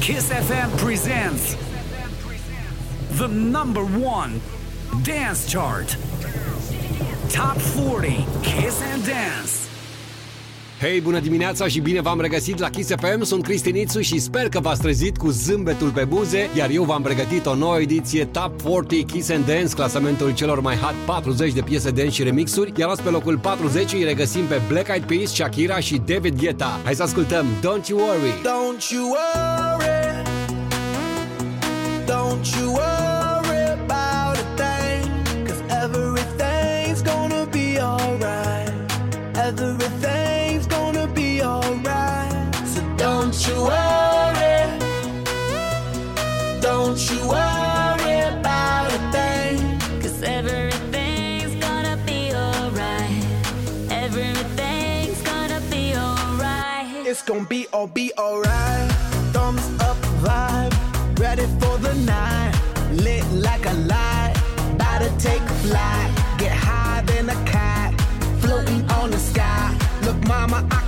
Kiss FM presents the number one dance chart. Top 40 Kiss and Dance. Hei, bună dimineața și bine v-am regăsit la Kiss FM, sunt Cristinițu și sper că v-ați trezit cu zâmbetul pe buze, iar eu v-am pregătit o nouă ediție Top 40 Kiss and Dance, clasamentul celor mai hot 40 de piese dance și remixuri, iar azi pe locul 40 îi regăsim pe Black Eyed Peas, Shakira și David Guetta. Hai să ascultăm Don't You Worry! Don't you worry It's gonna be all be alright. Thumbs up vibe, ready for the night. Lit like a light, about to take flight. Get higher than a cat, floating on the sky. Look, mama, I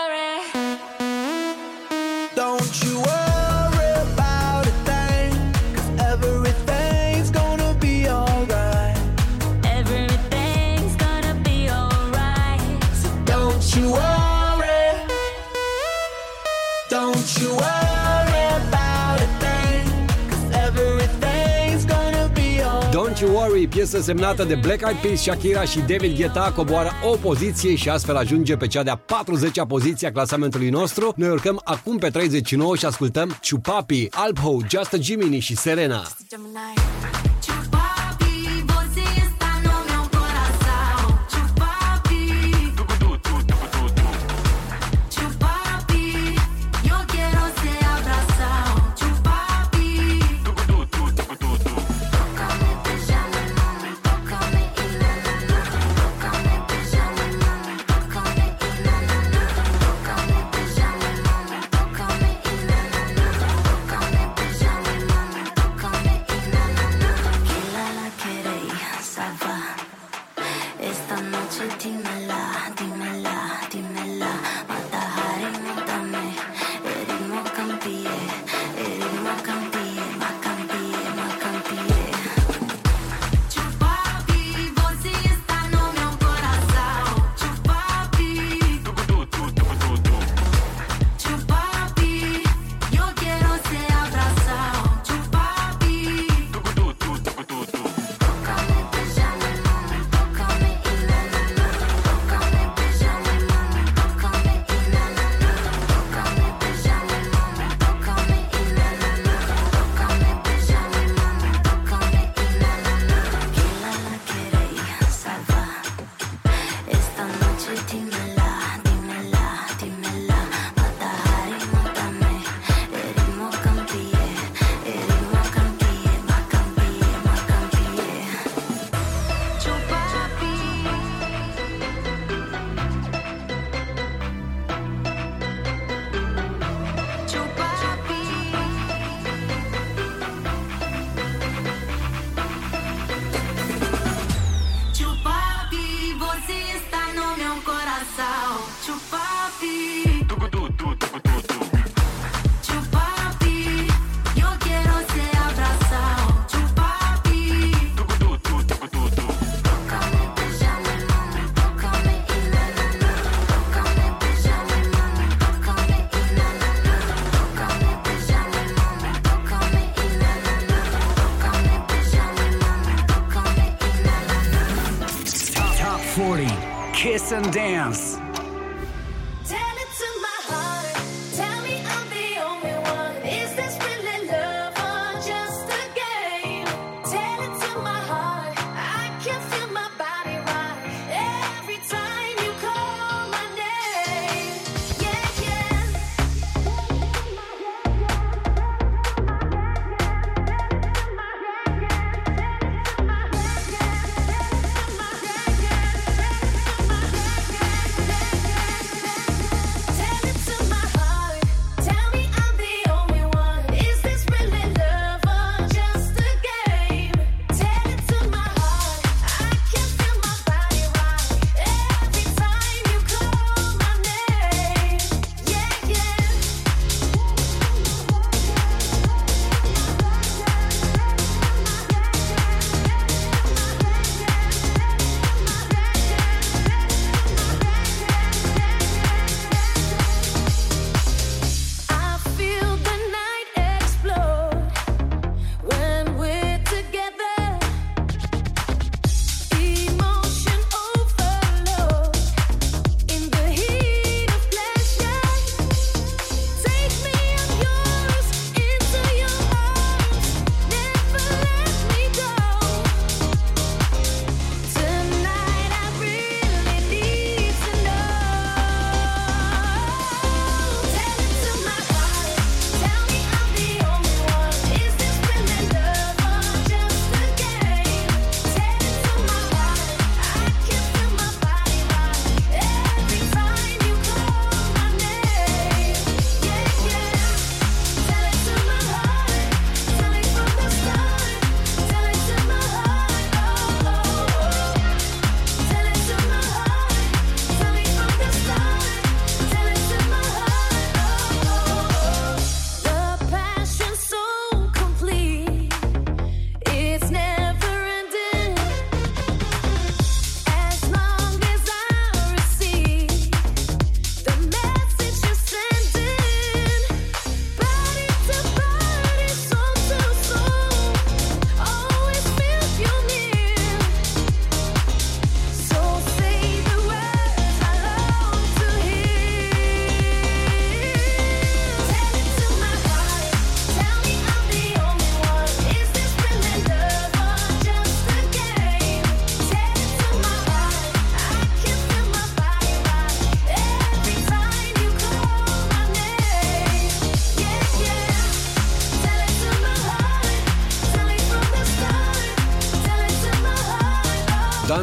Piesă semnată de Black Eyed Peas, Shakira și David Guetta coboară o poziție și astfel ajunge pe cea de-a 40-a poziție a clasamentului nostru. Noi urcăm acum pe 39 și ascultăm Ciupapi, Alpho, Just a Jiminy și Serena. Chupapi,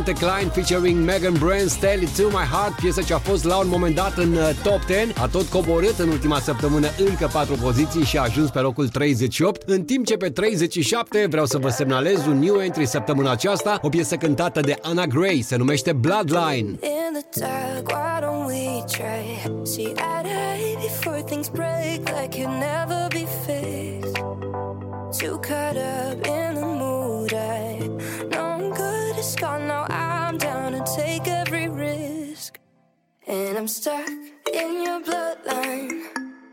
Dante Klein featuring Megan Brand, Tell It To My Heart, piesă ce a fost la un moment dat în uh, top 10, a tot coborât în ultima săptămână încă 4 poziții și a ajuns pe locul 38, în timp ce pe 37 vreau să vă semnalez un new entry săptămâna aceasta, o piesă cântată de Anna Gray, se numește Bloodline. In the dark, why don't we try? Stuck in your bloodline.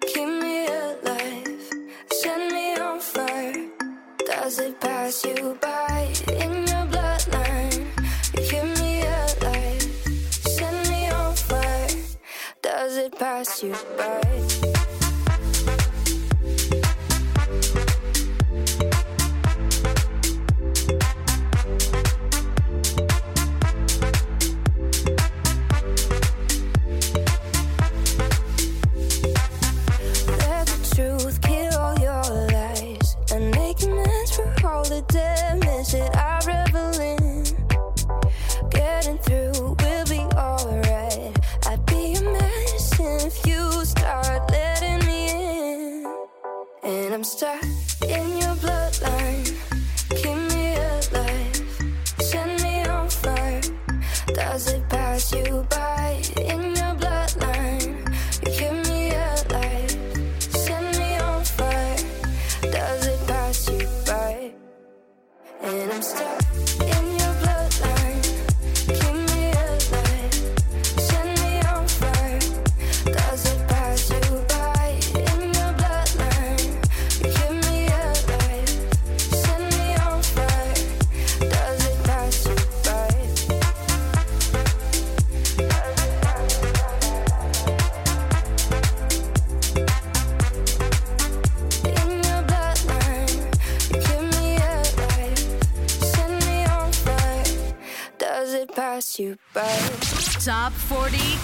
Keep me alive, set me on fire. Does it pass you by? In your bloodline, keep me alive, set me on fire. Does it pass you by?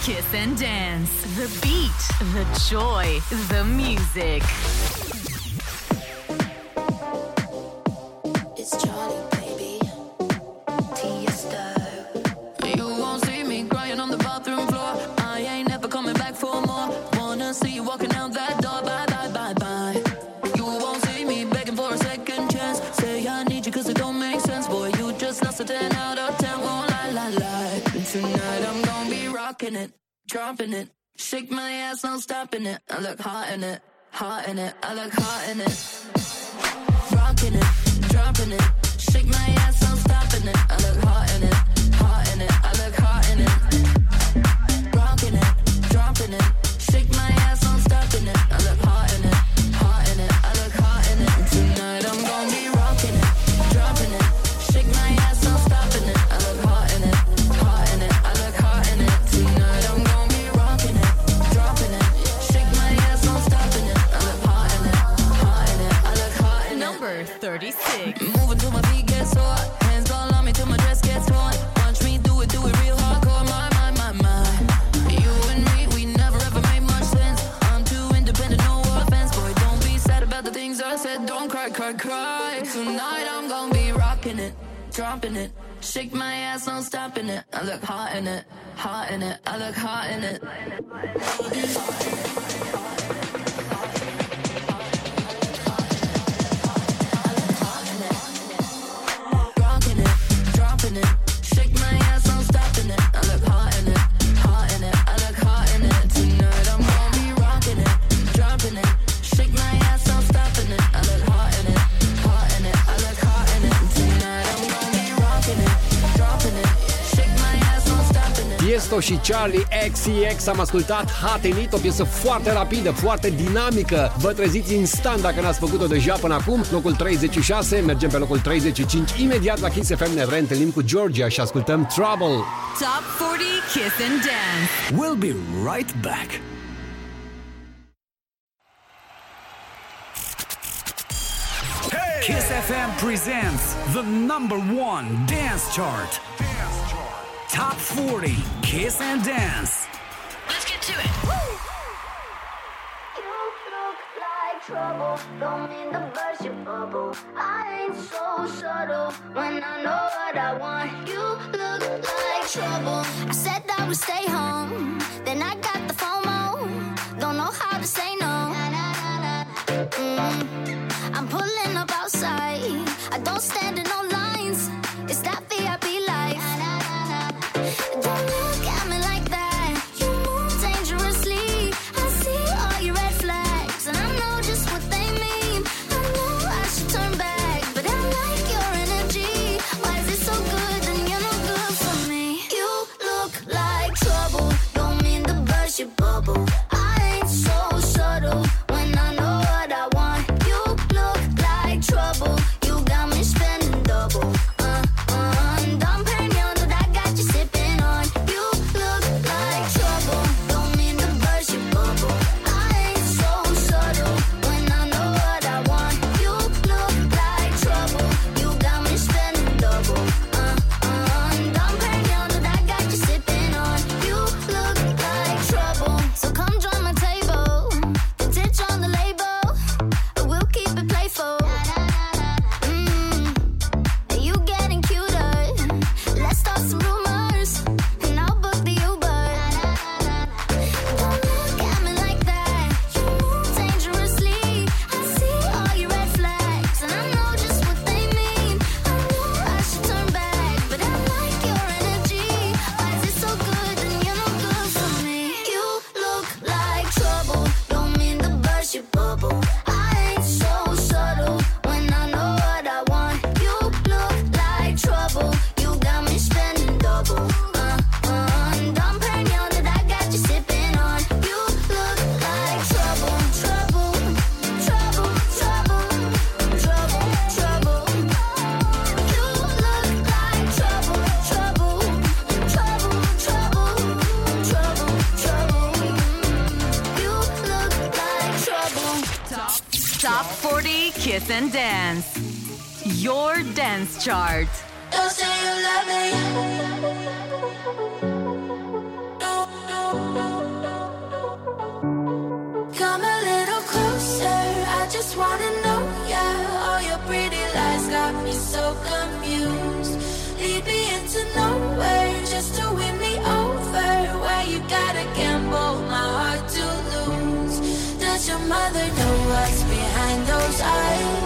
Kiss and dance. The beat, the joy, the music. hot in it, hot in it. I look hot in it. Rockin' it, droppin' it. CX am ascultat Hot In o piesă foarte rapidă, foarte dinamică. Vă treziți instant dacă n-ați făcut-o deja până acum. Locul 36, mergem pe locul 35. Imediat la Kiss FM ne reîntâlnim cu Georgia și ascultăm Trouble. Top 40 Kiss and Dance. We'll be right back. Hey! Kiss FM presents the number one. Dance chart. Top 40 Kiss and Dance. Get to it. Woo! You look like trouble. Don't mean to burst your bubble. I ain't so subtle when I know what I want. You look like trouble. I said I would stay home. Then I got the FOMO. Don't know how to say no. Mm. I'm pulling up outside. I don't stand in no line. and dance. Your dance chart. Don't say you love me. Come a little closer. I just wanna know. Yeah. All your pretty lies got me so confused. Lead me into nowhere just to win me over. You gotta gamble my heart to lose. Does your mother know what's behind those eyes?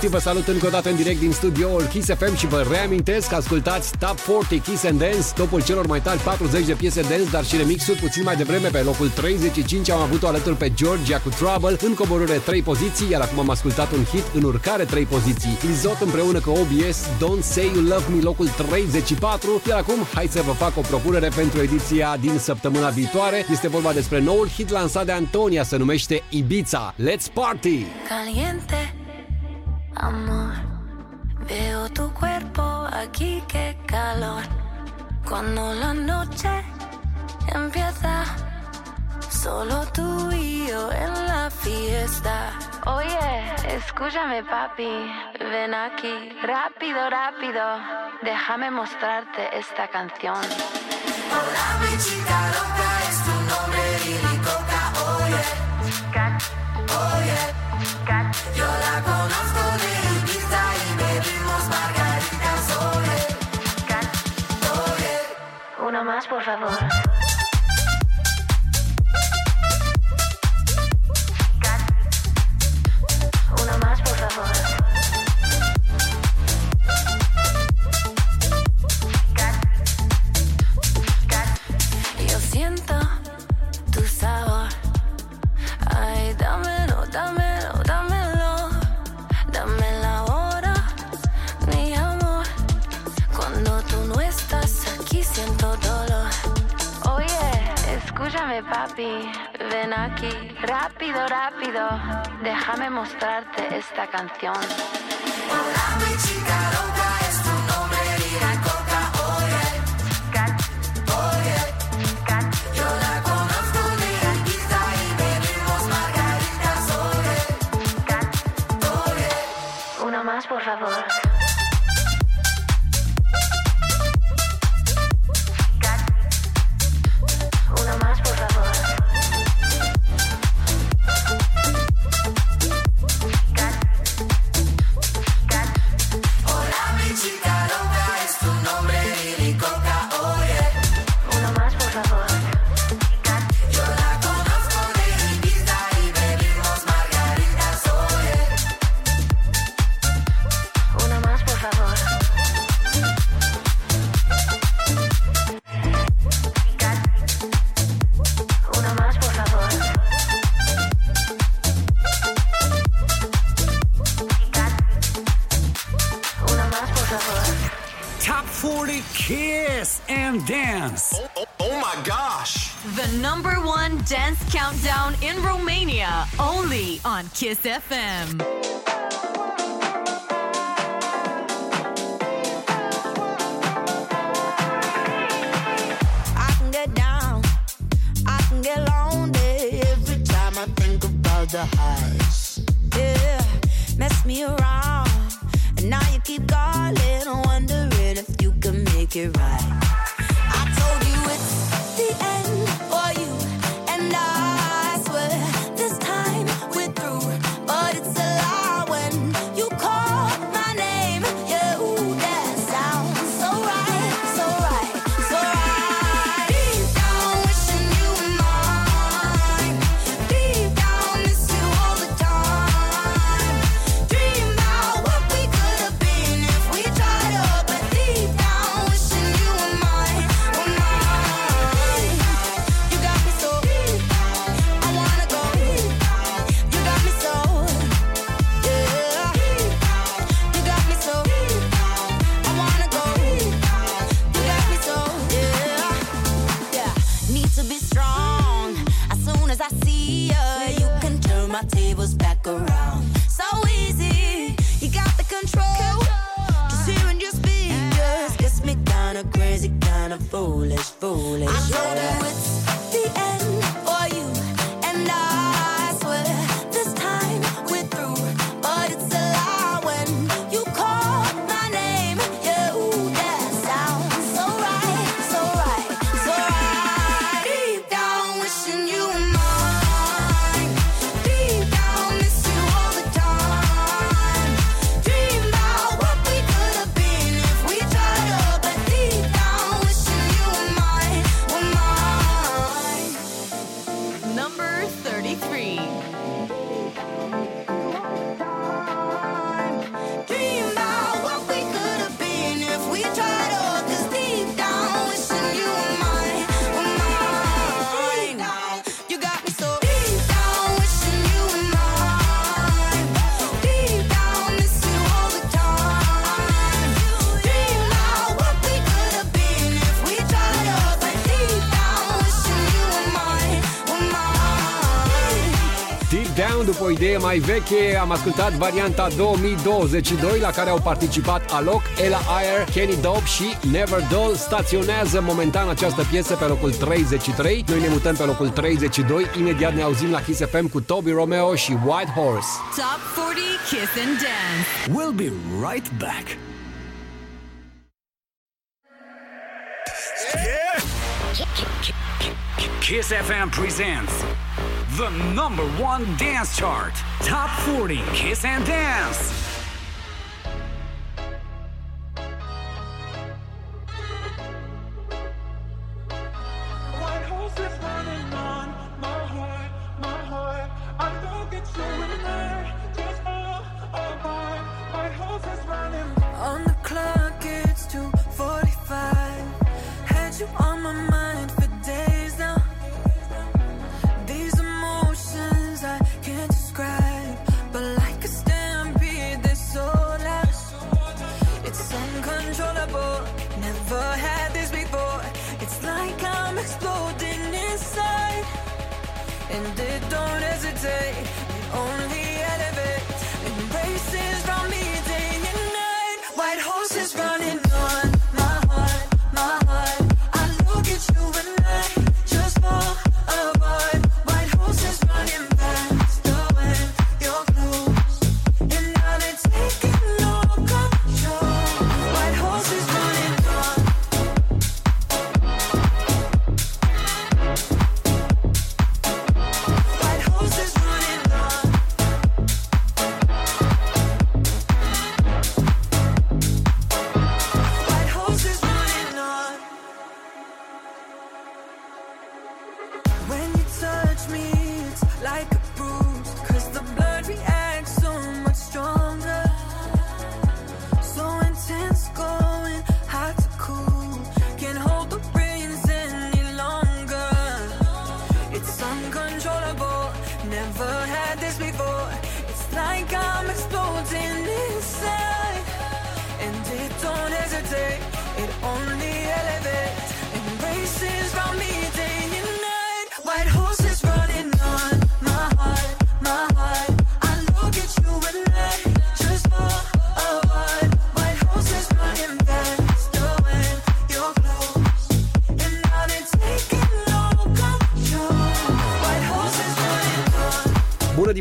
Cristi, vă salut încă o dată în direct din studioul Kiss FM și vă reamintesc că ascultați Top 40 Kiss and Dance, topul celor mai tari 40 de piese dance, dar și remixuri puțin mai devreme pe locul 35 am avut-o alături pe Georgia cu Trouble în coborâre 3 poziții, iar acum am ascultat un hit în urcare 3 poziții. Izot împreună cu OBS, Don't Say You Love Me, locul 34, iar acum hai să vă fac o propunere pentru ediția din săptămâna viitoare. Este vorba despre noul hit lansat de Antonia, se numește Ibiza. Let's party! Caliente. Escúchame papi, ven aquí, rápido, rápido, déjame mostrarte esta canción. Hola mi chica loca, es tu nombre Lili Coca, oye, cat, oye, cat. Yo la conozco de Ibiza y bebimos margaritas, oye, cat, oye. Una más por favor. canción. o idee mai veche, am ascultat varianta 2022 la care au participat Alok, Ella Ayer, Kenny Dope și Never Doll. Staționează momentan această piesă pe locul 33. Noi ne mutăm pe locul 32. Imediat ne auzim la Kiss FM cu Toby Romeo și White Horse. Top 40 Kiss and Dance. We'll be right back. Yeah! Kiss FM presents the number one dance chart. Top 40 Kiss and Dance.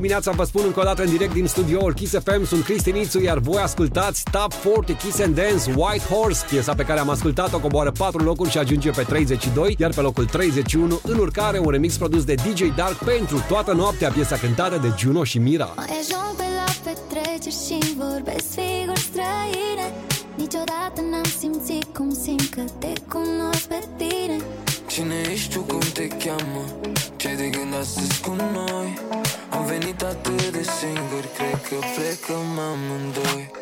dimineața, vă spun încă o dată în direct din studioul Kiss FM, sunt Cristi Nițu, iar voi ascultați Top 40 Kiss and Dance White Horse, piesa pe care am ascultat-o coboară 4 locuri și ajunge pe 32, iar pe locul 31 în urcare un remix produs de DJ Dark pentru toată noaptea, piesa cântată de Juno și Mira. Mai ajung pe la petreceri și vorbesc figuri străine Niciodată n-am simțit cum simt că te cunosc pe tine Cine ești tu, cum te cheamă? ce de gând astăzi cu noi? atât de singuri Cred că plecăm amândoi.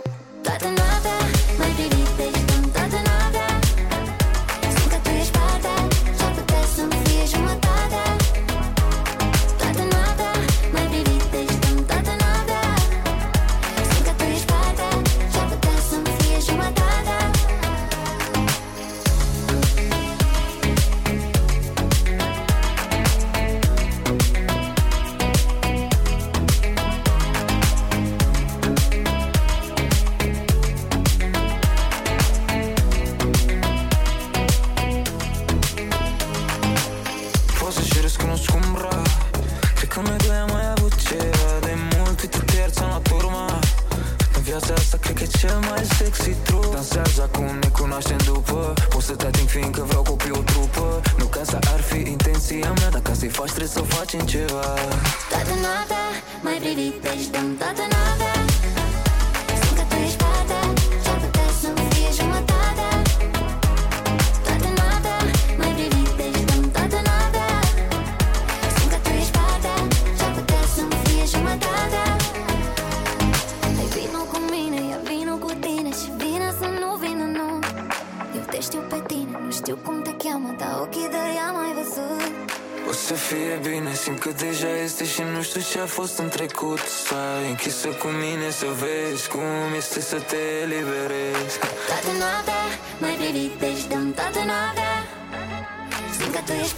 Totul ce a fost în trecut. Stai închisă cu mine să vezi Cum este să te eliberezi. Toată noaptea mai privești deci Dăm toată noaptea. Simt că tu ești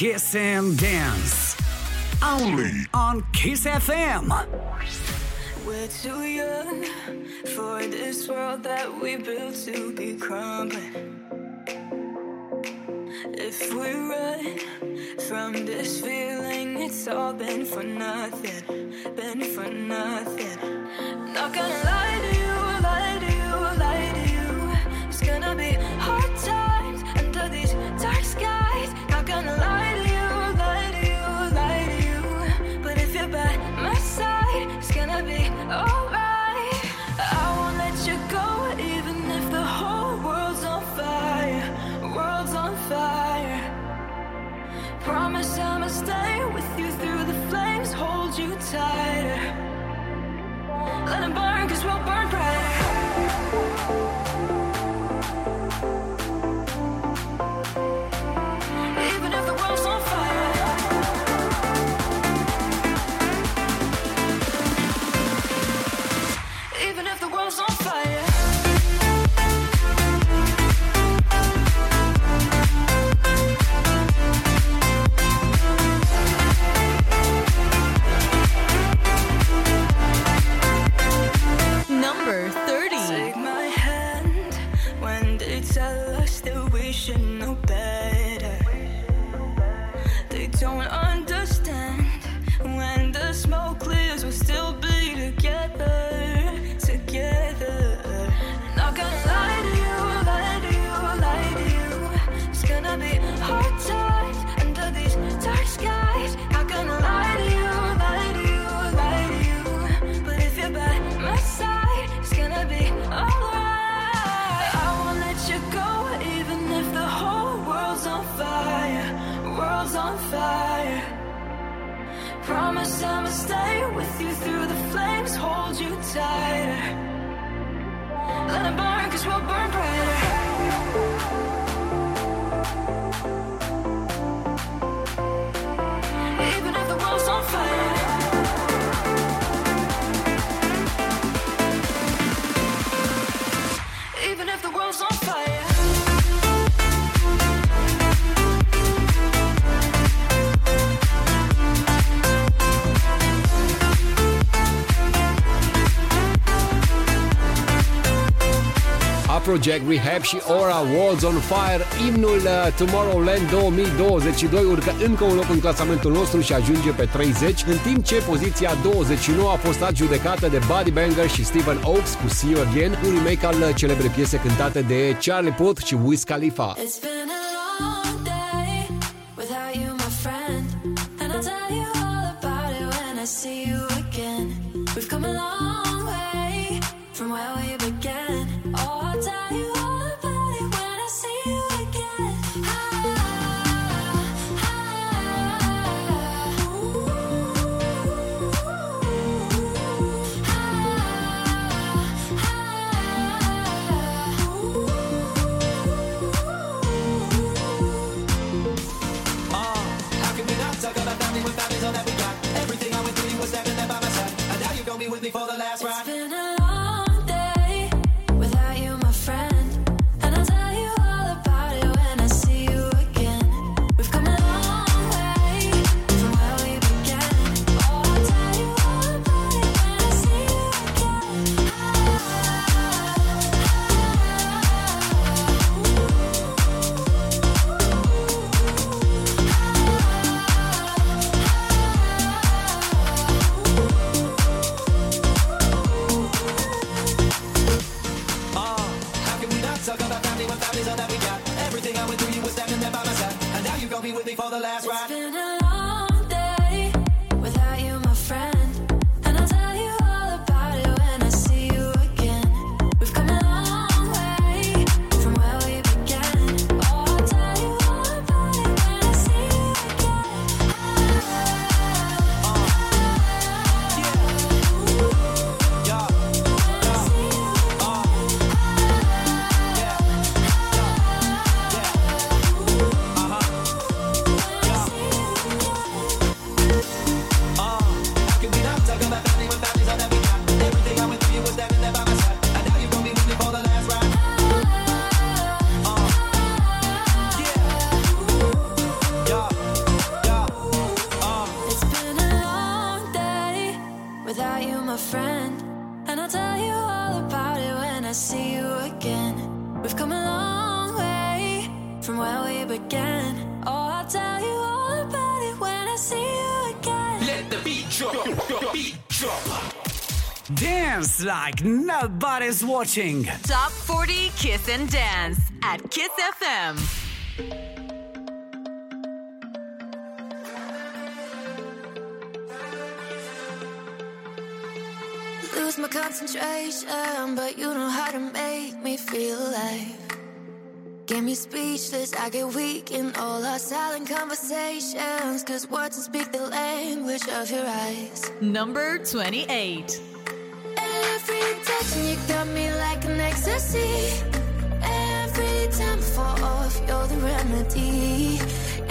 Kiss and Dance. Only on Kiss FM. We're too young for this world that we built to be crumbling. If we run from this feeling, it's all been for nothing. fire. Promise I'ma stay with you through the flames, hold you tighter. Let it burn, cause we'll burn brighter. Afrojack, Rehab și Aura Worlds on Fire. Imnul uh, Tomorrowland 2022 urcă încă un loc în clasamentul nostru și ajunge pe 30, în timp ce poziția 29 a fost adjudecată de Buddy Banger și Stephen Oaks cu See You Again, un remake al uh, celebre piese cântate de Charlie Puth și Wiz Khalifa. It's been Dance like nobody's watching. Top 40 Kiss and Dance at Kiss FM. Lose my concentration, but you know how to make me feel alive. Get me speechless, I get weak in all our silent conversations. Cause words don't speak the language of your eyes. Number 28. Every you got me like an ecstasy. Every time I fall off, you're the remedy.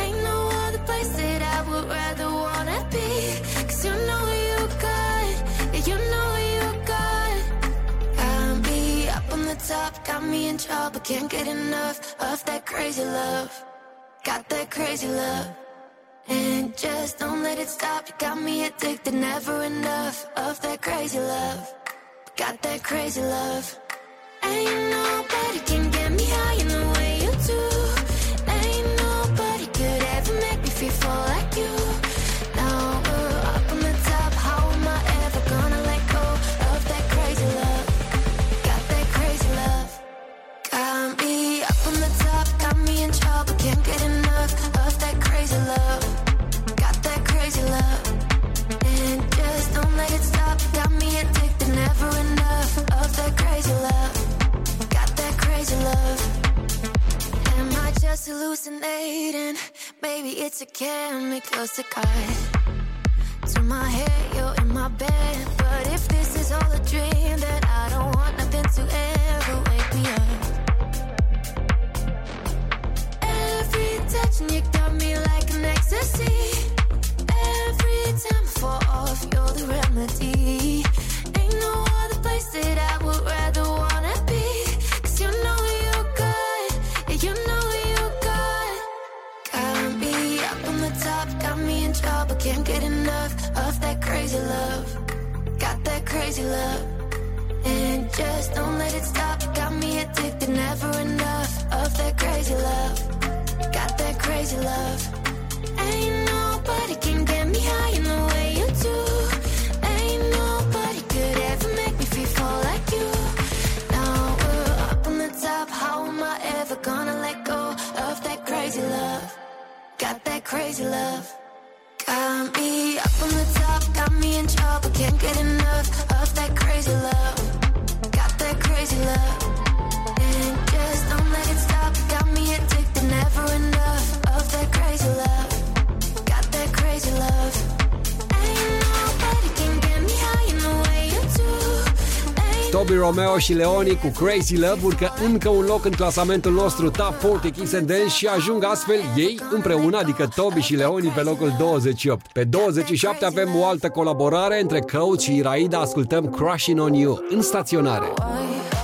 Ain't no other place that I would rather wanna be. Cause you know you good, yeah, you know you good. Got me up on the top, got me in trouble, can't get enough of that crazy love. Got that crazy love. And just don't let it stop. You got me addicted, never enough of that crazy love. Got that crazy love. Ain't nobody can get me high in the way you do. Ain't nobody could ever make me feel full like you. Now we're up on the top. How am I ever gonna let go of that crazy love? Got that crazy love. Got me up on the top, got me in trouble, can't get enough of that crazy love. Crazy love. Got that crazy love. Am I just hallucinating? Maybe it's a chemical cut to my head, you're in my bed. But if this is all a dream, then I don't want nothing to ever wake me up. Every touch and you got me like an ecstasy. Every time I fall off, you're the remedy. Ain't no other can't get enough of that crazy love. Got that crazy love. And just don't let it stop. You got me addicted, never enough of that crazy love. Got that crazy love. Ain't nobody can get me high enough. gonna let go of that crazy love. Got that crazy love. Got me up on the top, got me in trouble. Can't get enough of that crazy love. Got that crazy love. And just don't let it stop. Got me addicted, never enough of that crazy love. Got that crazy love. Toby Romeo și Leoni cu Crazy Love urcă încă un loc în clasamentul nostru Top 40 Kiss and Dance și ajung astfel ei împreună, adică Toby și Leoni pe locul 28. Pe 27 avem o altă colaborare între Coach și Iraida, ascultăm Crushing on You în staționare. Why?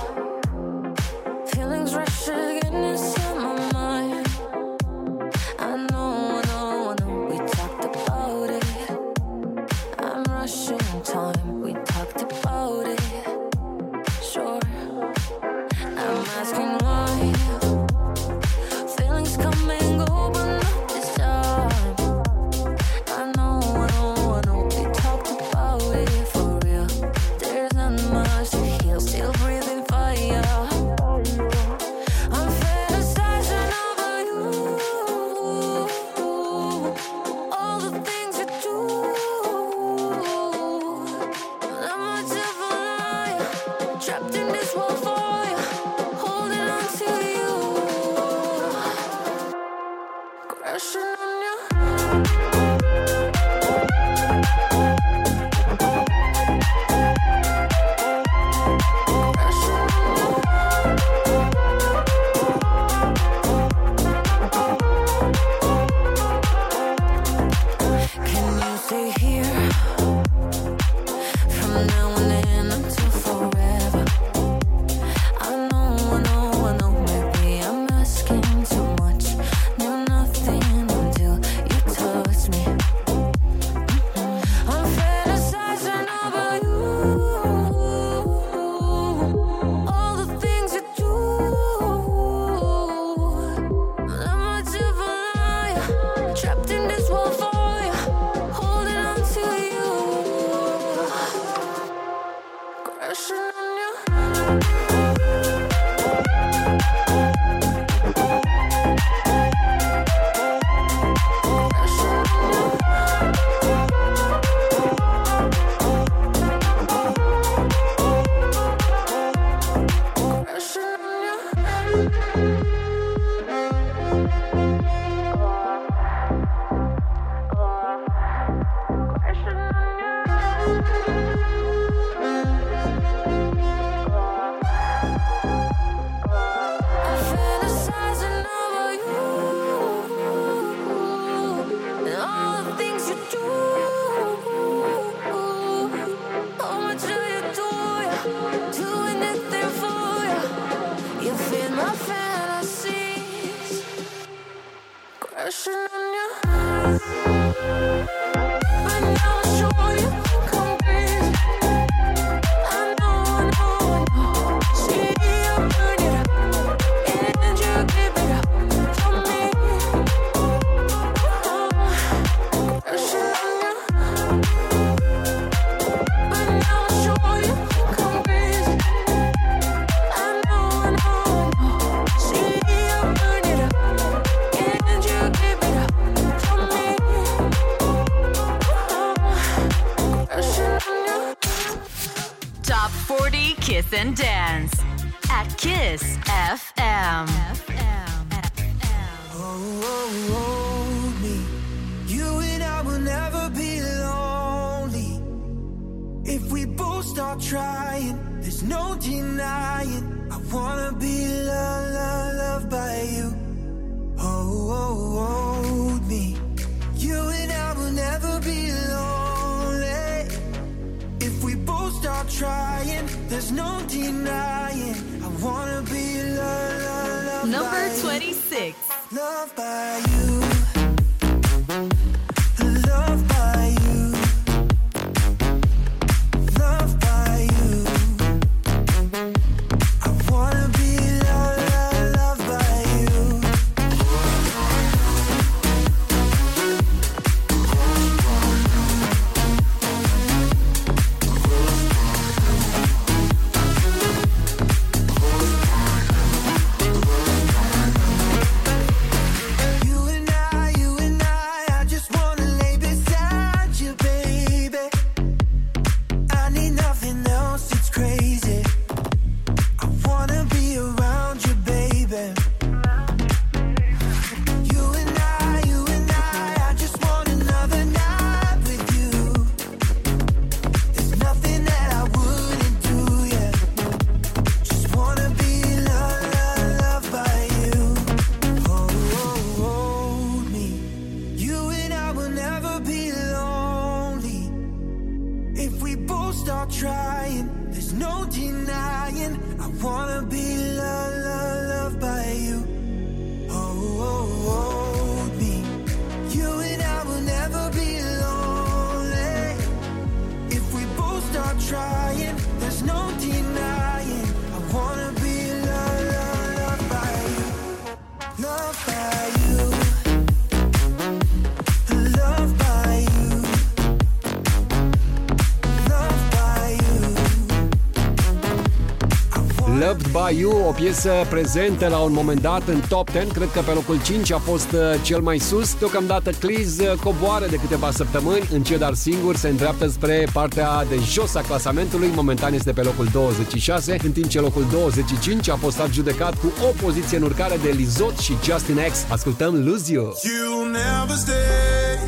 By You, o piesă prezentă la un moment dat în top 10, cred că pe locul 5 a fost uh, cel mai sus. Deocamdată Cleese uh, coboară de câteva săptămâni, în dar singur se îndreaptă spre partea de jos a clasamentului, momentan este pe locul 26, în timp ce locul 25 a fost adjudecat cu o poziție în urcare de Lizot și Justin X. Ascultăm Lose You. You never stay,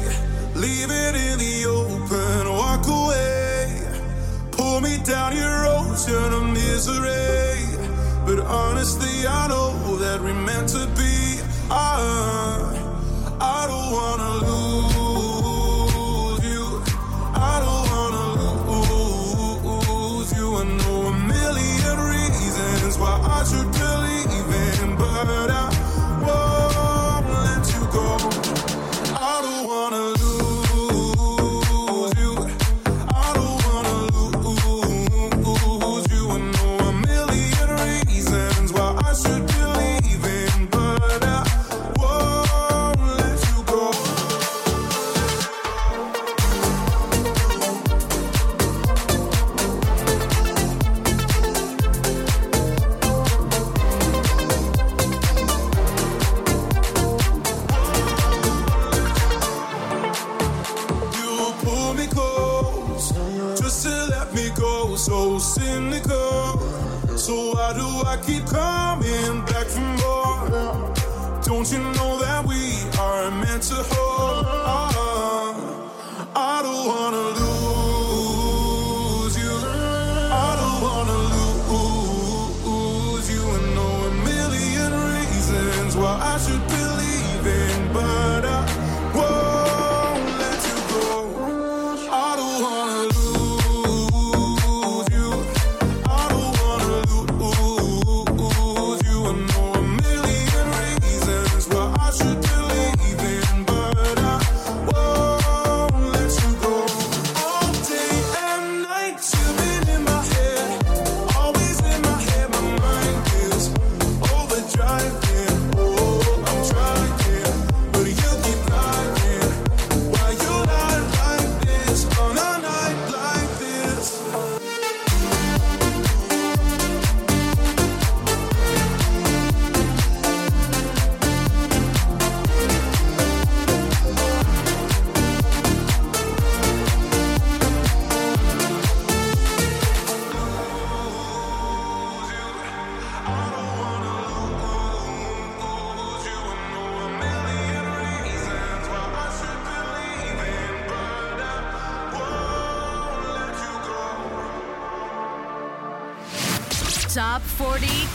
leave it in the open, walk away. Pull me down your ocean of misery. But honestly, I know that we're meant to be. I, I don't wanna lose you. I don't wanna lose you. I know a million reasons why I should believe in, but I won't let you go. I don't wanna keep coming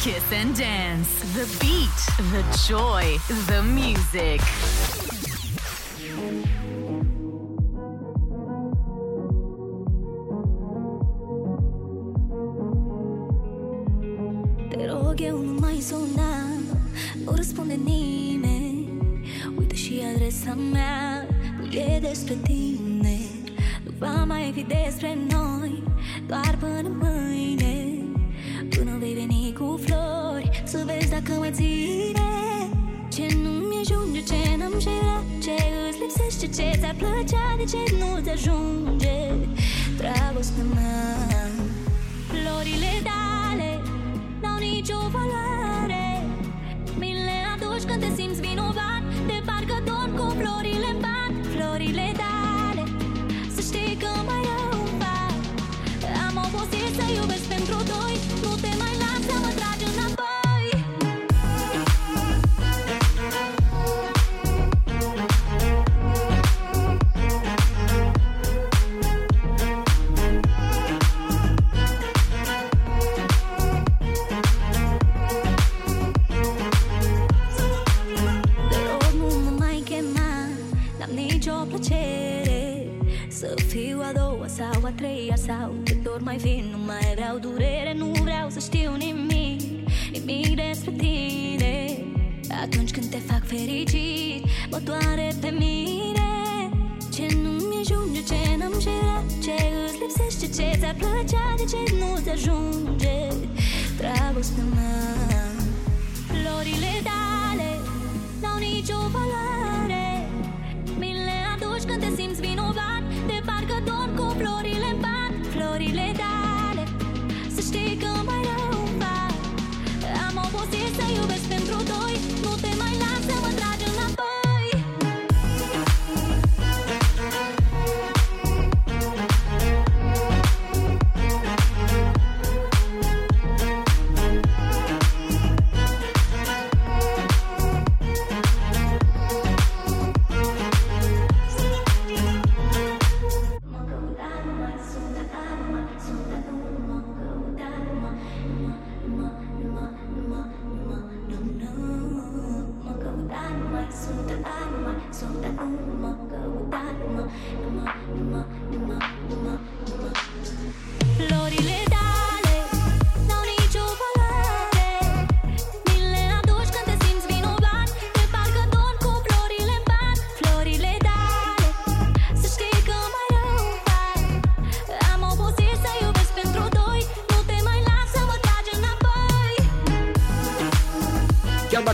Kiss and Dance. The beat, the joy, the music. Te rog, eu nu mai suna Nu răspunde nimeni Uite și adresa mea Nu e despre tine Nu va mai fi despre noi Doar plăcea De ce nu-ți ajunge? Dragostea mea Florile tale N-au nicio valoare Mă doare pe mine. Ce nu-mi ajunge, ce n-am cerat Ce îți lipsește, ce ți-ar plăcea De ce nu-ți ajunge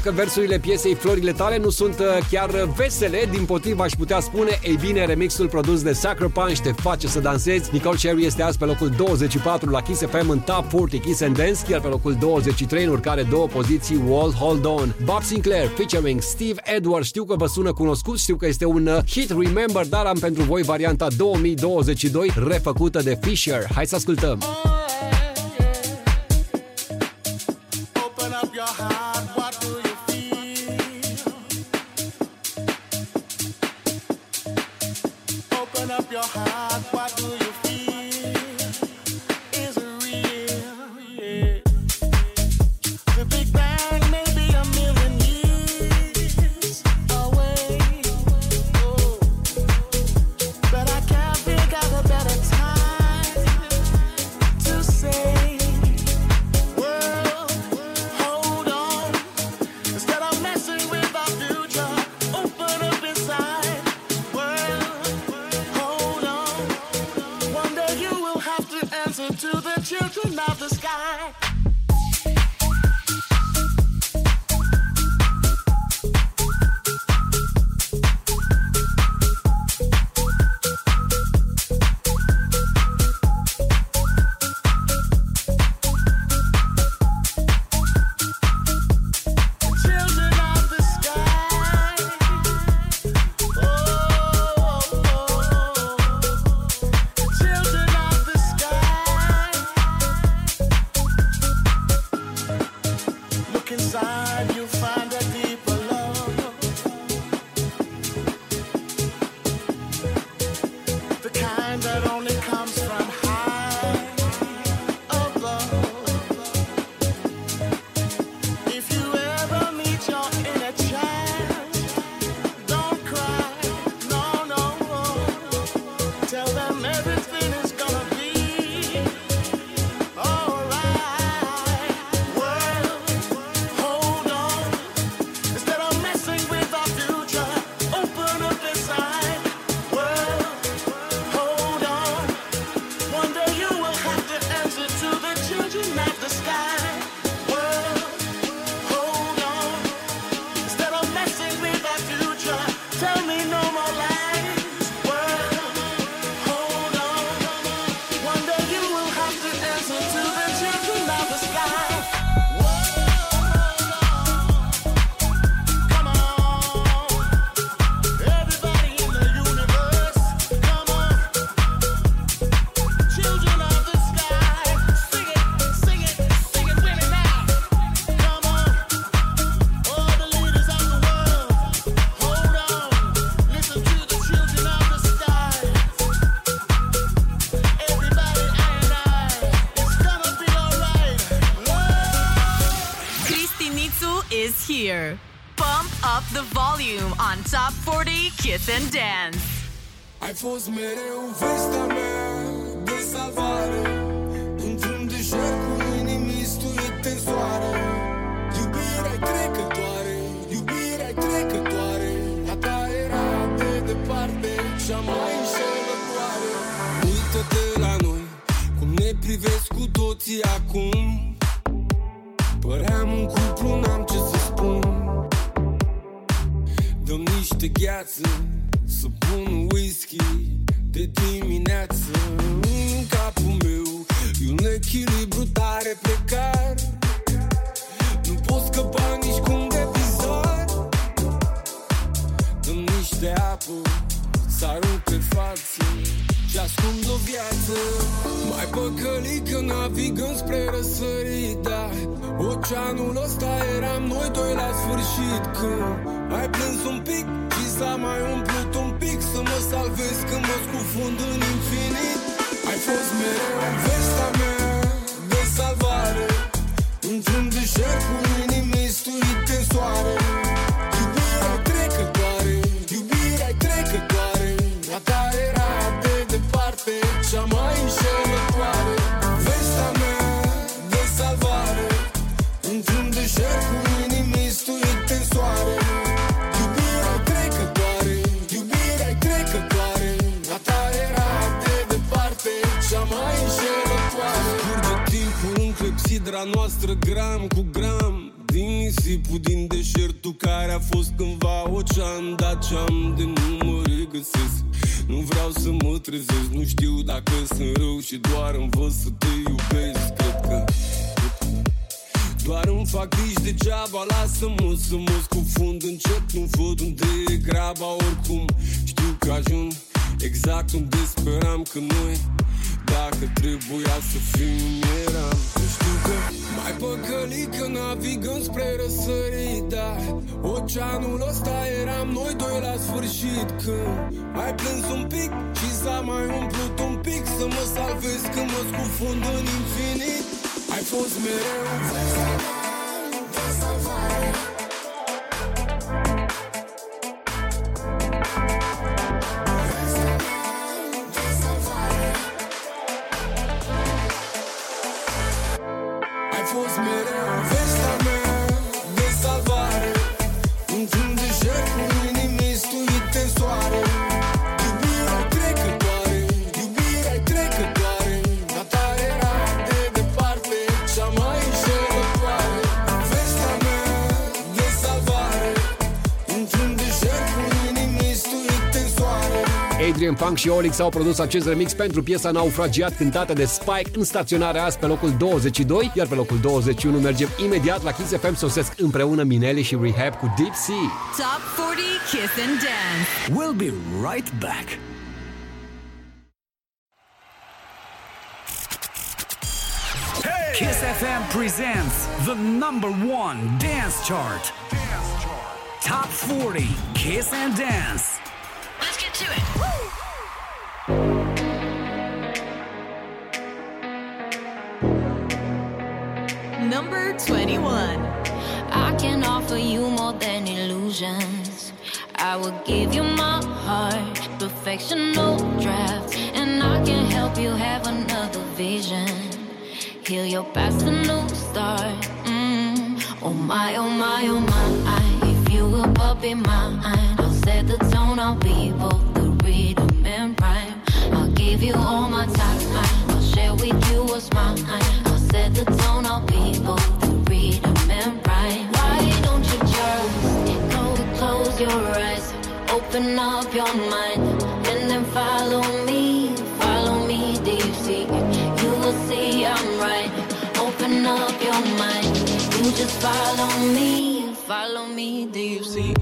că versurile piesei Florile tale nu sunt uh, chiar vesele, din potriva aș putea spune, ei bine, remixul produs de Sacro Punch te face să dansezi. Nicole Cherry este azi pe locul 24 la Kiss FM în Top 40 Kiss and Dance, iar pe locul 23 în urcare două poziții Wall Hold On. Bob Sinclair featuring Steve Edwards. Știu că vă sună cunoscut, știu că este un uh, hit Remember, dar am pentru voi varianta 2022 refăcută de Fisher. Hai să ascultăm! Oh! and dance. Lasă-mă să mă scufund încet Nu văd unde e graba Oricum. Știu că ajung exact unde speram că noi Dacă trebuia să fim eram. Știu că mai păcălit că navigăm spre răsărit Dar oceanul ăsta eram noi doi la sfârșit. Când mai plâns un pic și s-a mai umplut un pic Să mă salvez când mă scufund în infinit. Ai fost mereu Funk și Olix au produs acest remix pentru piesa Naufragiat cântată de Spike în staționare azi pe locul 22, iar pe locul 21 mergem imediat la Kiss FM sosesc împreună Mineli și Rehab cu Deep Sea. Top 40 Kiss and Dance. We'll be right back. Kiss FM presents the number one dance chart. Top 40 Kiss and Dance. Let's get to it. Number 21. I can offer you more than illusions. I will give you my heart, perfection, no draft, and I can help you have another vision. Heal your past, a new start. Mm. Oh my, oh my, oh my. If you will but be mine, I'll set the tone. I'll be both the rhythm and rhyme. I'll give you all my time. I'll share with you what's mine. Set the tone. I'll be both rhyme. Why don't you just close your eyes, open up your mind, and then follow me, follow me deep sea. You will see I'm right. Open up your mind, you just follow me, follow me deep sea.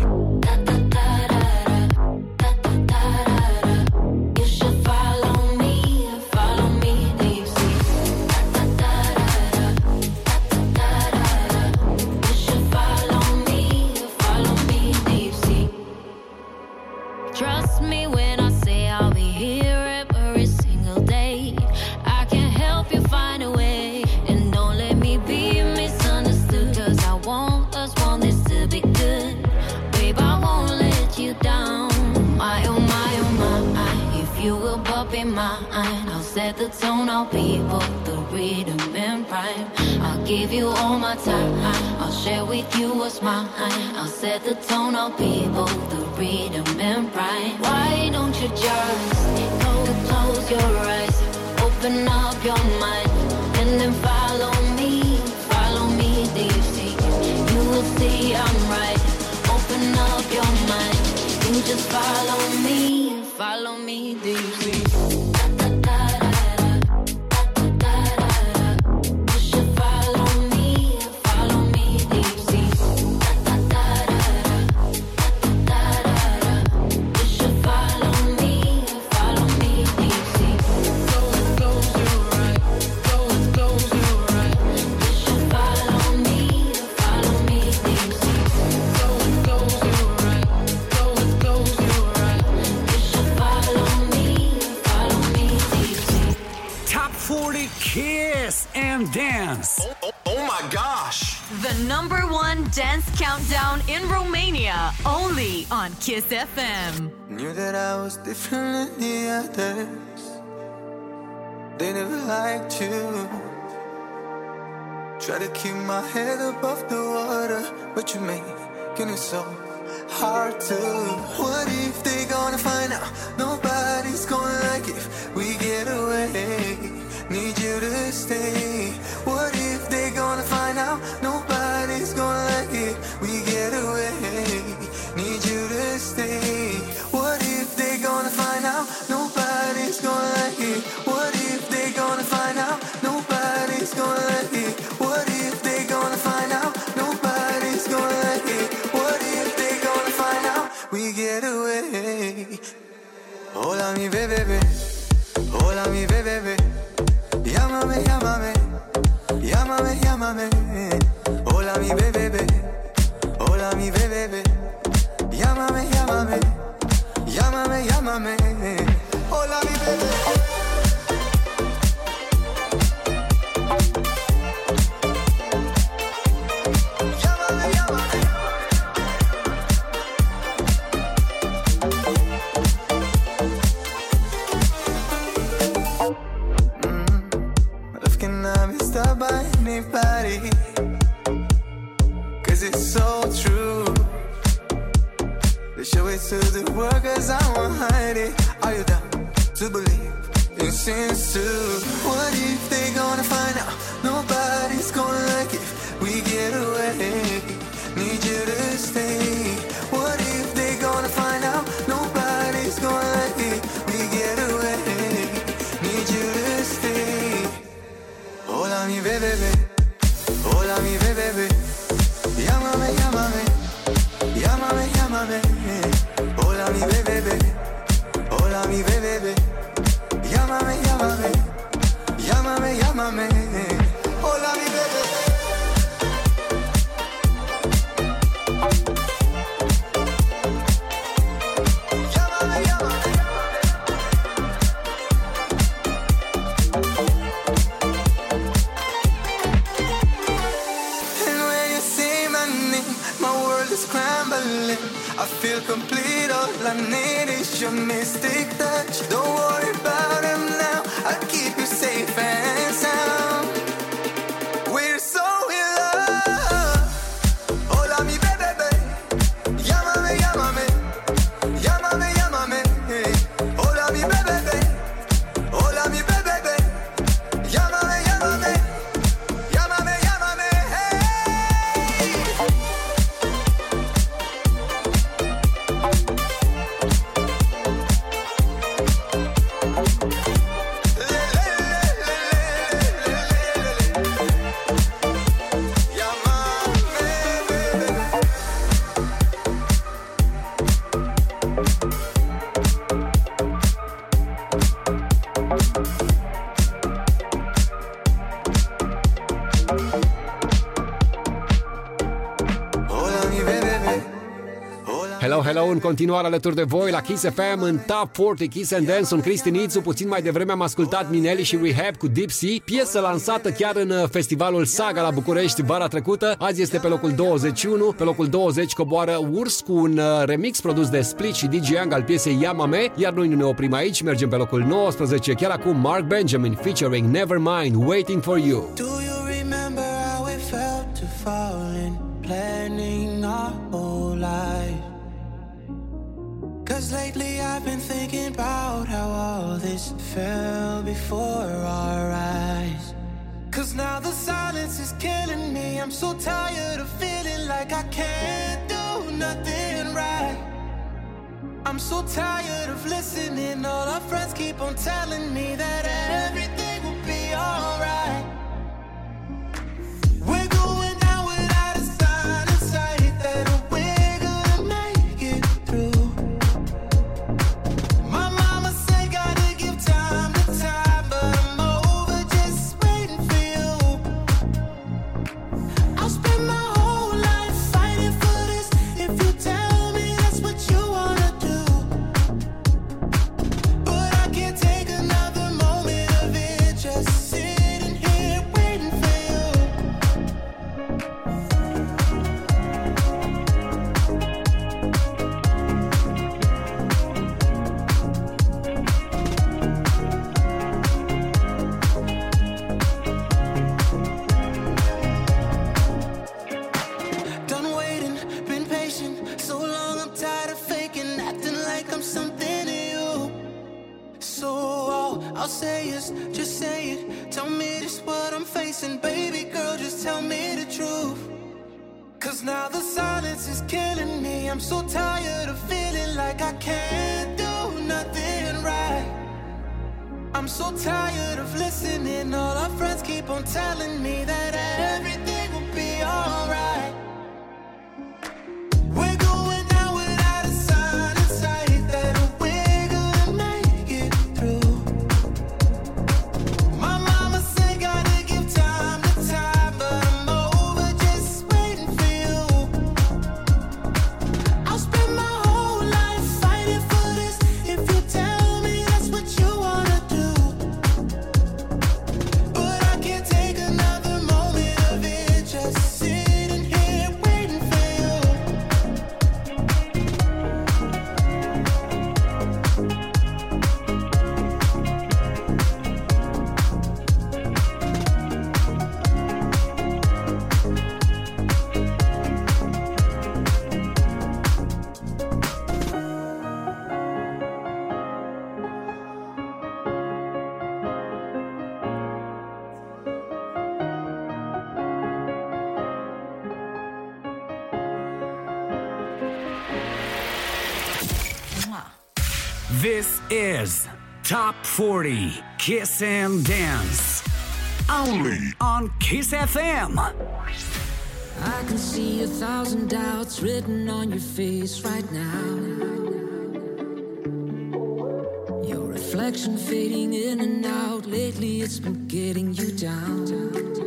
Set the tone. I'll be both the rhythm and rhyme. I'll give you all my time. I'll share with you what's mine. I'll set the tone. I'll be both the rhythm and rhyme. Why don't you just go and close your eyes, open up your mind, and then follow me, follow me deep sea. You will see I'm right. Open up your mind. You just follow me, follow me deep sea. Dance countdown in Romania, only on Kiss FM. Knew that I was different than the others. They never liked you. Try to keep my head above the water, but you making it so hard to. What if they gonna find out? Nobody's gonna like it we get away. Need you to stay. What if they gonna find out? Nobody's gonna find out. llámame. To the workers, I won't hide it. Are you down to believe in sins too? What if they gonna find out nobody's gonna like it? We get away. Need you to stay. În continuare alături de voi la Kiss FM în Top 40 Kiss and Dance. Sunt Cristi Nițu, puțin mai devreme am ascultat Mineli și Rehab cu Deep Sea, piesă lansată chiar în uh, festivalul Saga la București vara trecută. Azi este pe locul 21, pe locul 20 coboară Urs cu un uh, remix produs de Split și DJ Young al piesei Yamame, iar noi nu ne oprim aici, mergem pe locul 19, chiar acum Mark Benjamin featuring Nevermind, Waiting for You. Do you remember how it felt to fall Cause lately I've been thinking about how all this fell before our eyes. Cause now the silence is killing me. I'm so tired of feeling like I can't do nothing right. I'm so tired of listening. All our friends keep on telling me that everything will be alright. Just say it. Tell me just what I'm facing, baby girl. Just tell me the truth. Cause now the silence is killing me. I'm so tired of feeling like I can't do nothing right. I'm so tired of listening. All our friends keep on telling me that everything will be alright. Top 40 Kiss and Dance. Only on Kiss FM. I can see a thousand doubts written on your face right now. Your reflection fading in and out. Lately, it's been getting you down.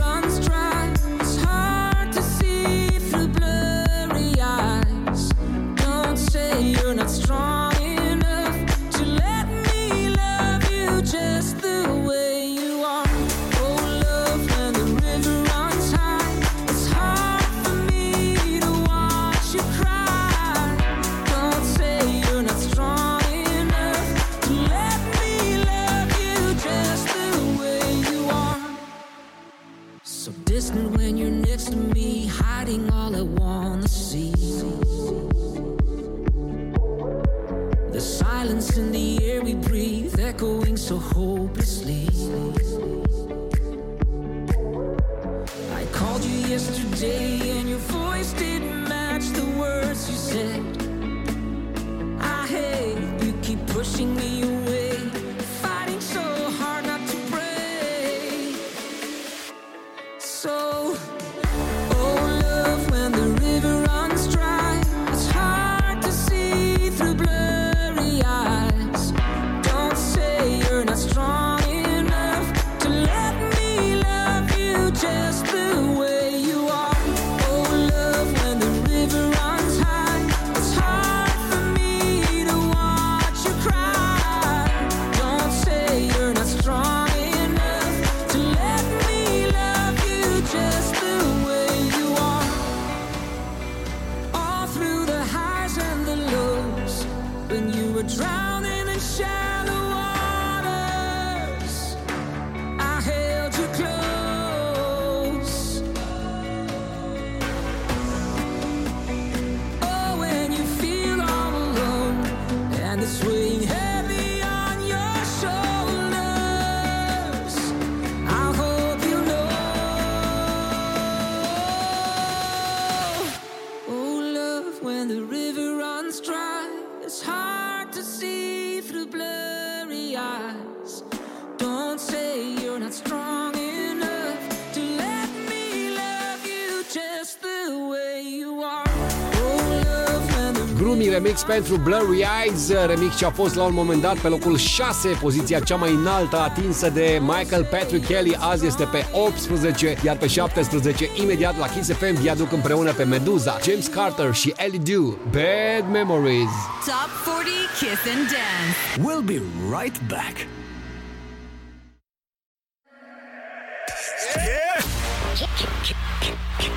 Pentru Blurry Eyes, remix ce a fost la un moment dat pe locul 6, poziția cea mai înaltă atinsă de Michael Patrick Kelly, azi este pe 18, iar pe 17, imediat la Kiss FM, vi aduc împreună pe Meduza, James Carter și Ellie Dew, Bad Memories. Top 40 Kiss and Dance. We'll be right back.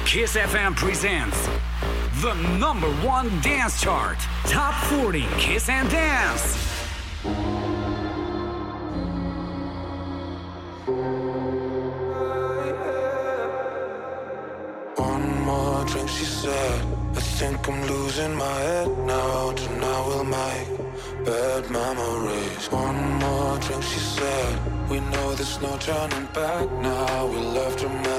Kiss FM presents the number one dance chart. Top 40 Kiss and Dance. One more drink, she said. I think I'm losing my head now. Tonight will make bad memories. One more drink, she said. We know there's no turning back now. We love to make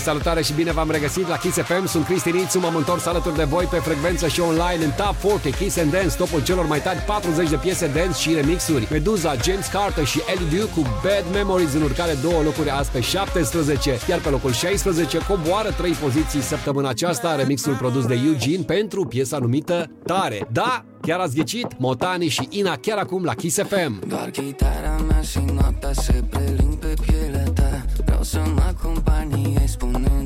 salutare și bine v-am regăsit la Kiss FM. Sunt Cristi Ritsu, m-am întors alături de voi pe frecvență și online în Top 40 Kiss and Dance, topul celor mai tari 40 de piese dance și remixuri. Meduza, James Carter și Ellie Dew cu Bad Memories în urcare două locuri azi pe 17, iar pe locul 16 coboară trei poziții săptămâna aceasta remixul produs de Eugene pentru piesa numită Tare. Da, Chiar ați ghicit? Motani și Ina chiar acum la Kiss FM. Doar chitara mea și noaptea se prelungește sunt mă companie Spune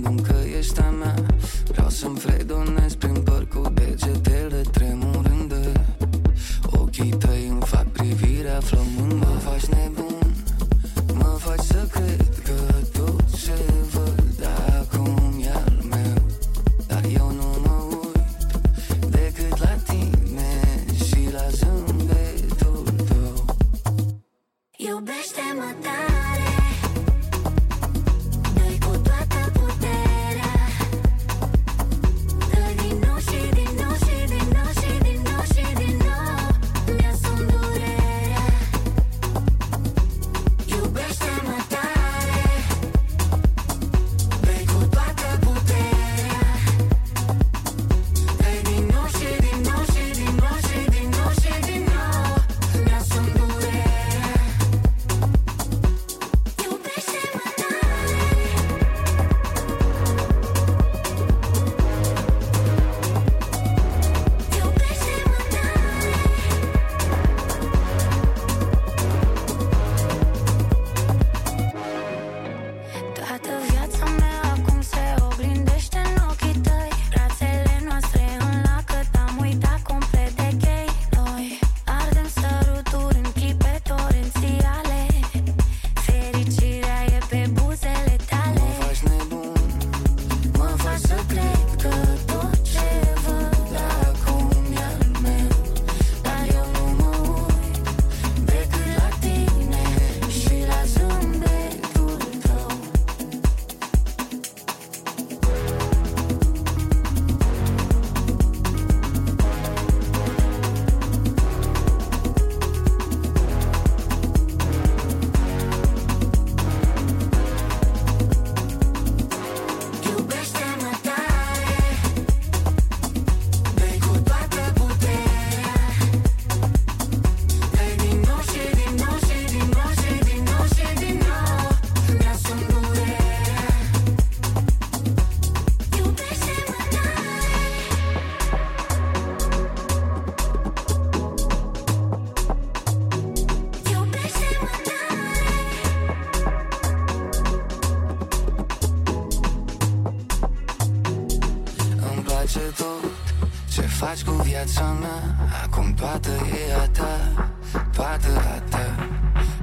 viața mea Acum toată e a ta, toată a ta.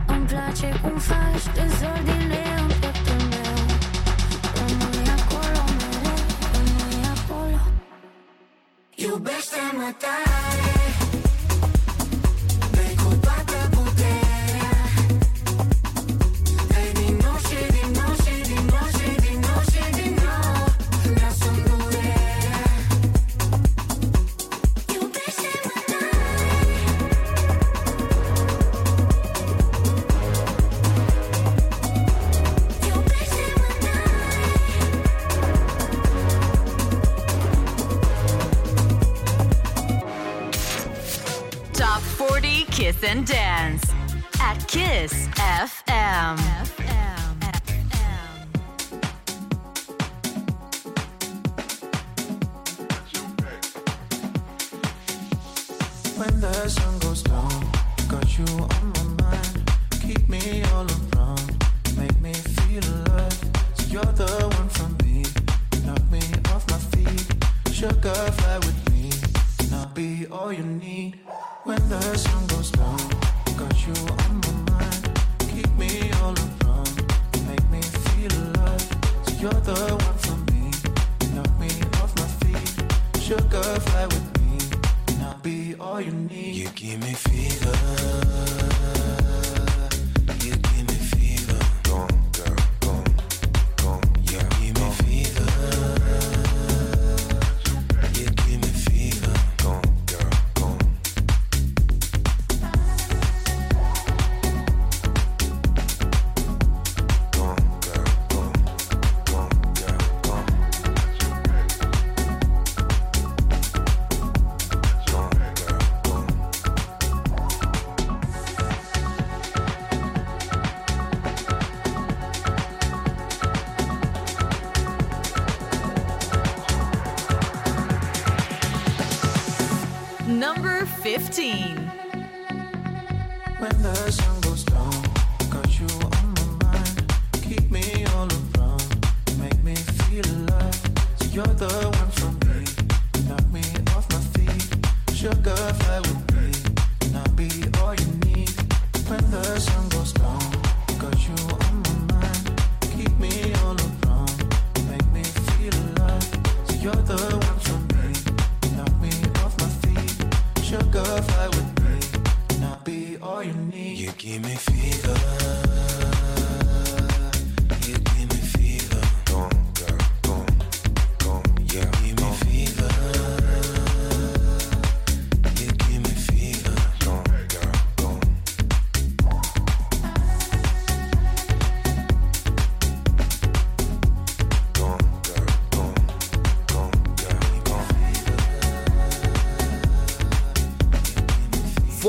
Îmi place cum faci dezordine în pieptul meu. Rămâi acolo mereu, rămâi acolo. Iubește-mă tare.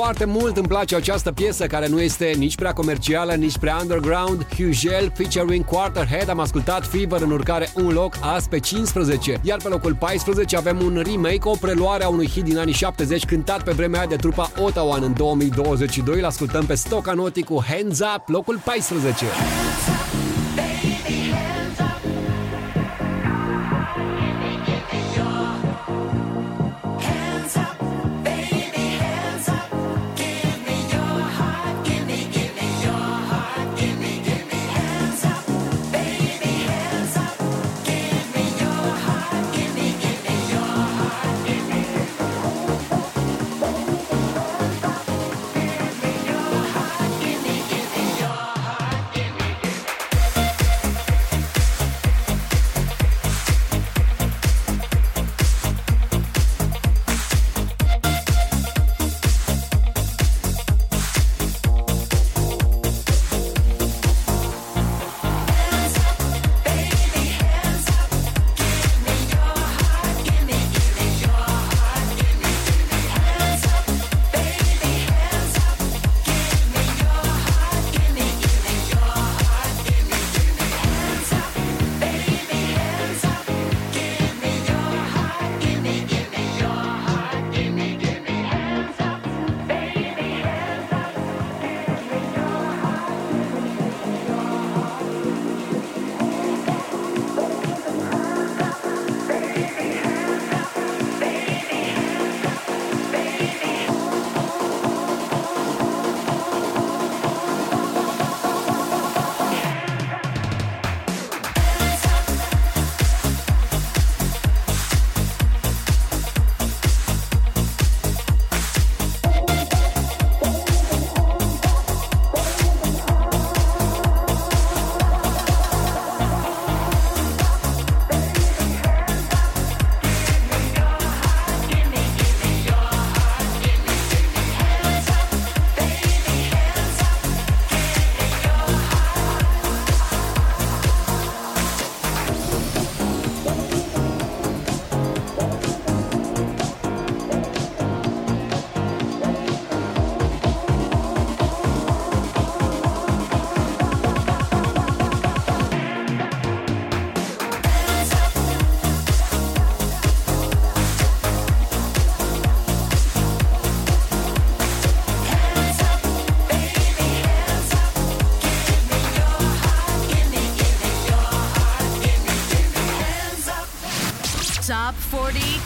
Foarte mult îmi place această piesă care nu este nici prea comercială, nici prea underground. Hugel featuring Quarterhead am ascultat Fever în urcare un loc azi pe 15. Iar pe locul 14 avem un remake, o preluare a unui hit din anii 70 cântat pe vremea de trupa Ottawa în 2022. L-ascultăm pe Stocanotti cu Hands Up, locul 14.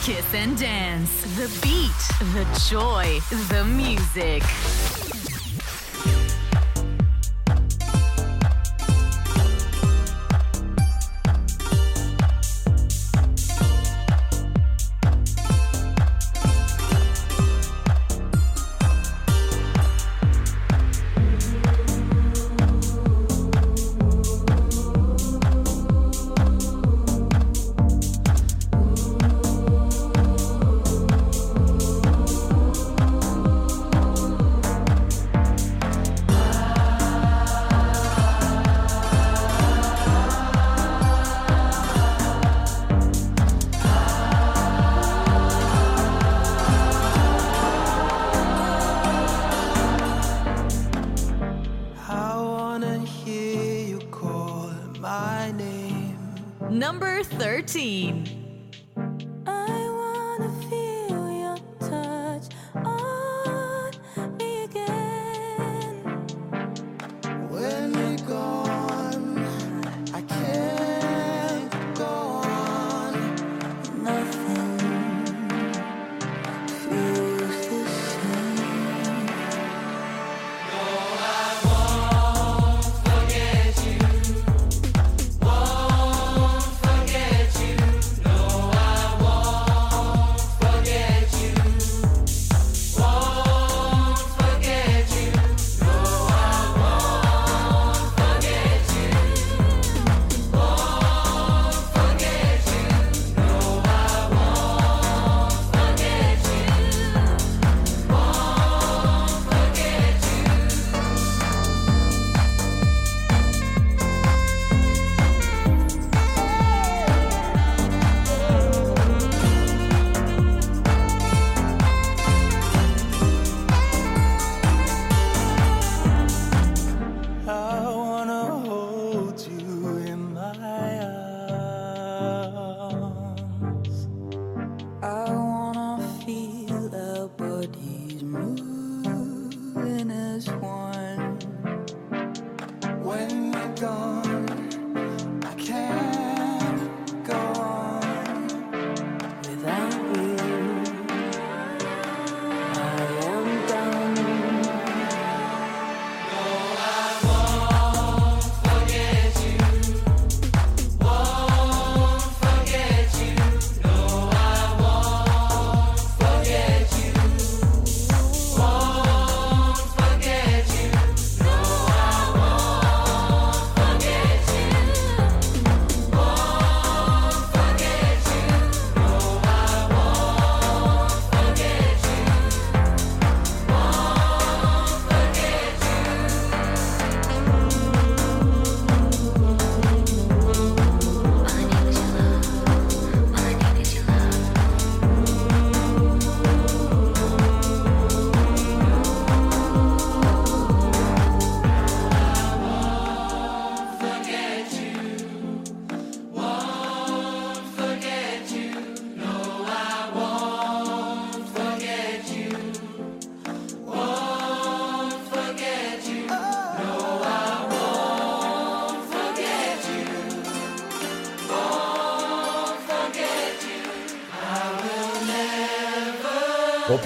Kiss and dance. The beat, the joy, the music.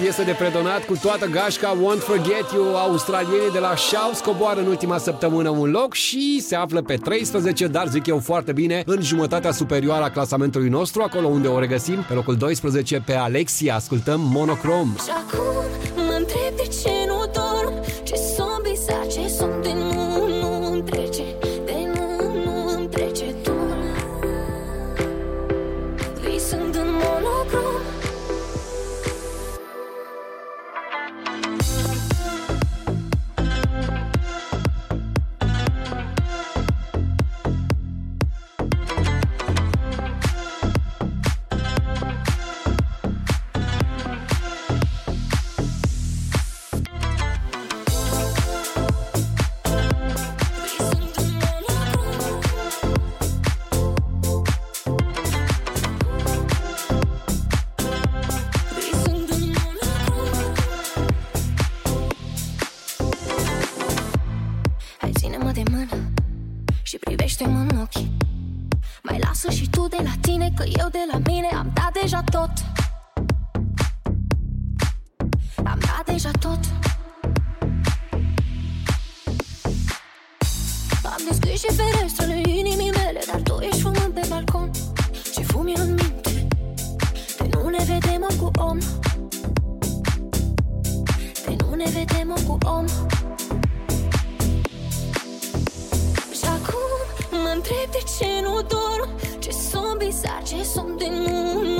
piesă de predonat cu toată gașca Won't Forget You, australienii de la Shouse coboară în ultima săptămână un loc și se află pe 13, dar zic eu foarte bine, în jumătatea superioară a clasamentului nostru, acolo unde o regăsim, pe locul 12 pe Alexia, ascultăm Monochrome. Și acum... visar ce sunt de mult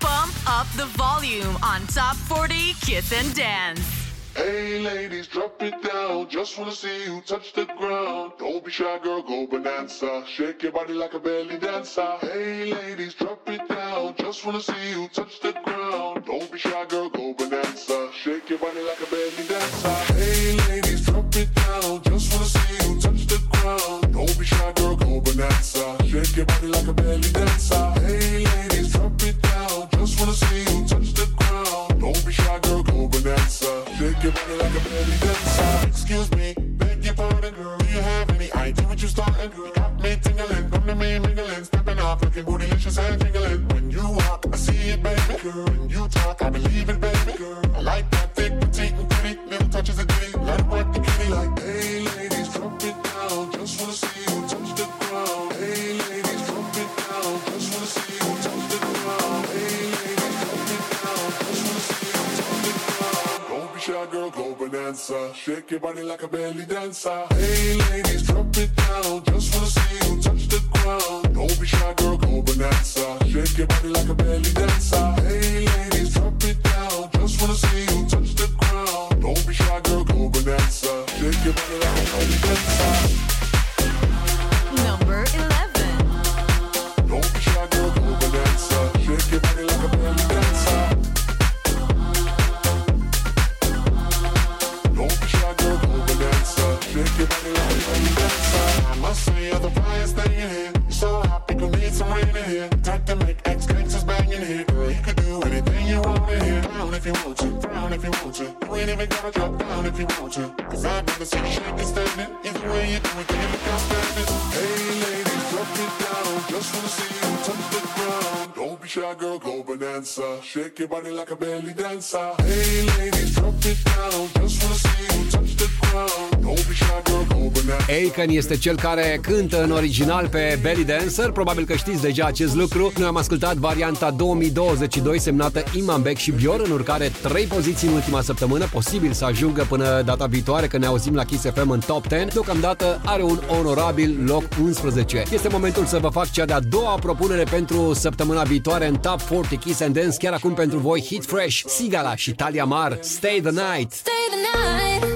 Bump up the volume on Top 40 Kiss and Dance. Hey ladies, drop it down. Just wanna see you touch the ground. Don't be shy, girl, go bonanza. Shake your body like a belly dancer. Hey ladies, drop it down. Just wanna see you touch the Bogdan este cel care cântă în original pe Belly Dancer. Probabil că știți deja acest lucru. Noi am ascultat varianta 2022 semnată Imanbek și Bior, în urcare 3 poziții în ultima săptămână. Posibil să ajungă până data viitoare, că ne auzim la Kiss FM în top 10. Deocamdată are un onorabil loc 11. Este momentul să vă fac cea de-a doua propunere pentru săptămâna viitoare în Top 40 Kiss and Dance, chiar acum pentru voi Hit Fresh, Sigala și Talia Mar. Stay the night! Stay the night!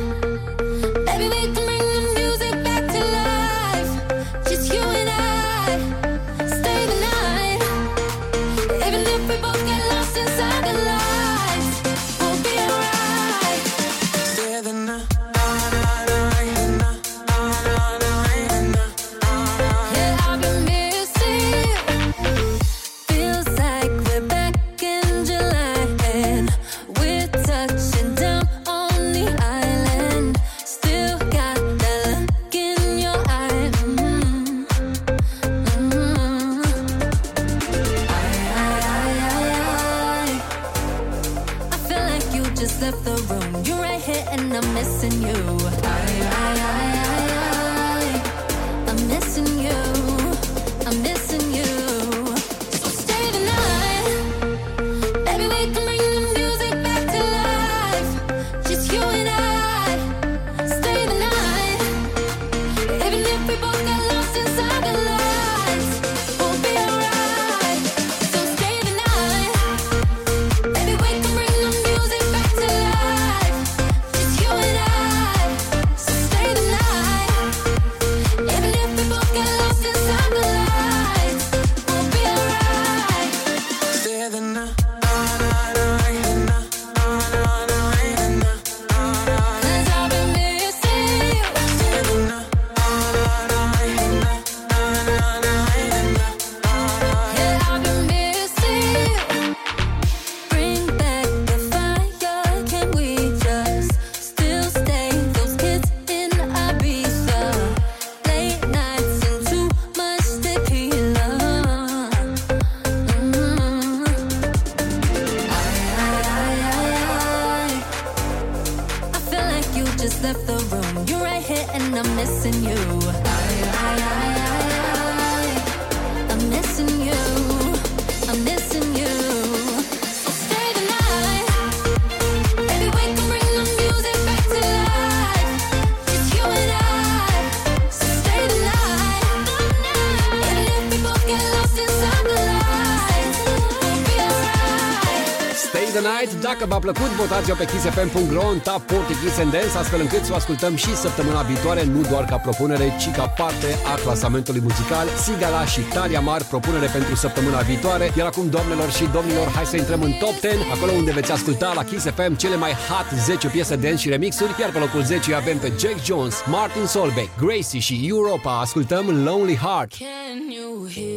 kingsfm.ro în tab Portuguese and Dance, astfel încât să o ascultăm și săptămâna viitoare, nu doar ca propunere, ci ca parte a clasamentului muzical. Sigala și Taria Mar, propunere pentru săptămâna viitoare. Iar acum, doamnelor și domnilor, hai să intrăm în top 10, acolo unde veți asculta la Kiss FM cele mai hot 10 piese dance și remixuri, iar pe locul 10 avem pe Jack Jones, Martin Solveig, Gracie și Europa. Ascultăm Lonely Heart. Can you hear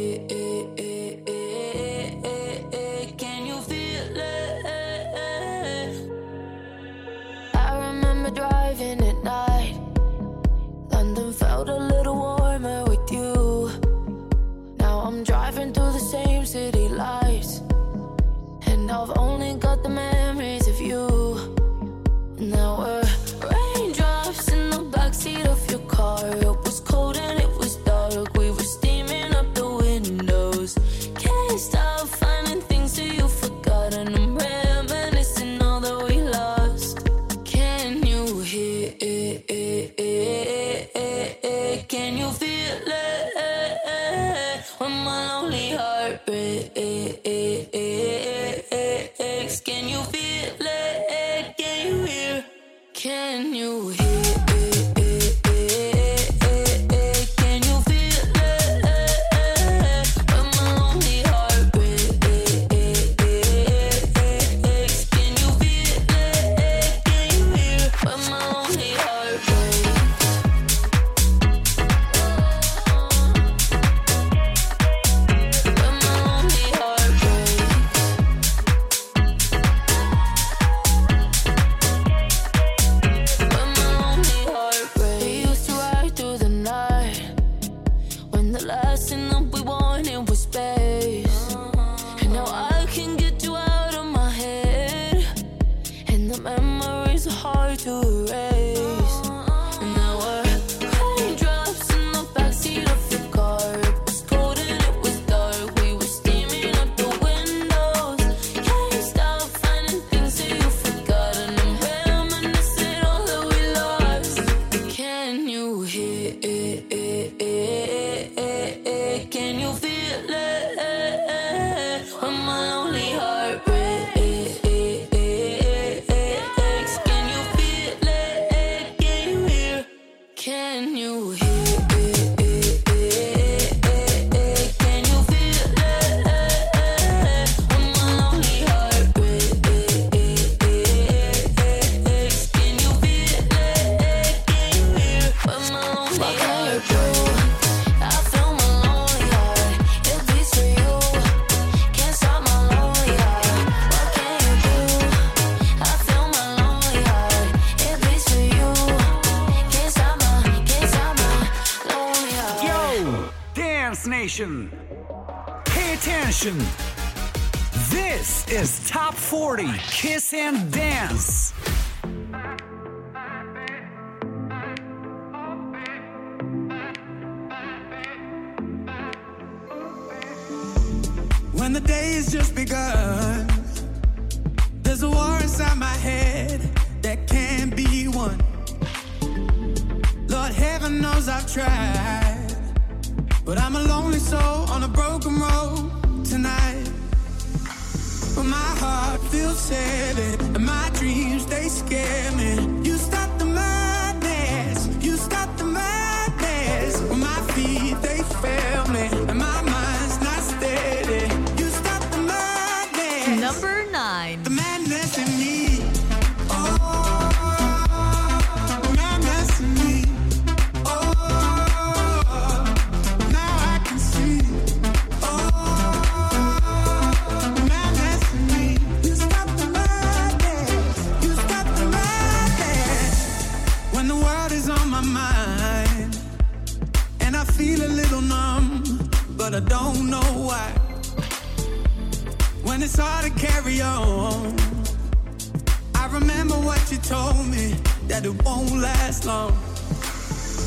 that it won't last long.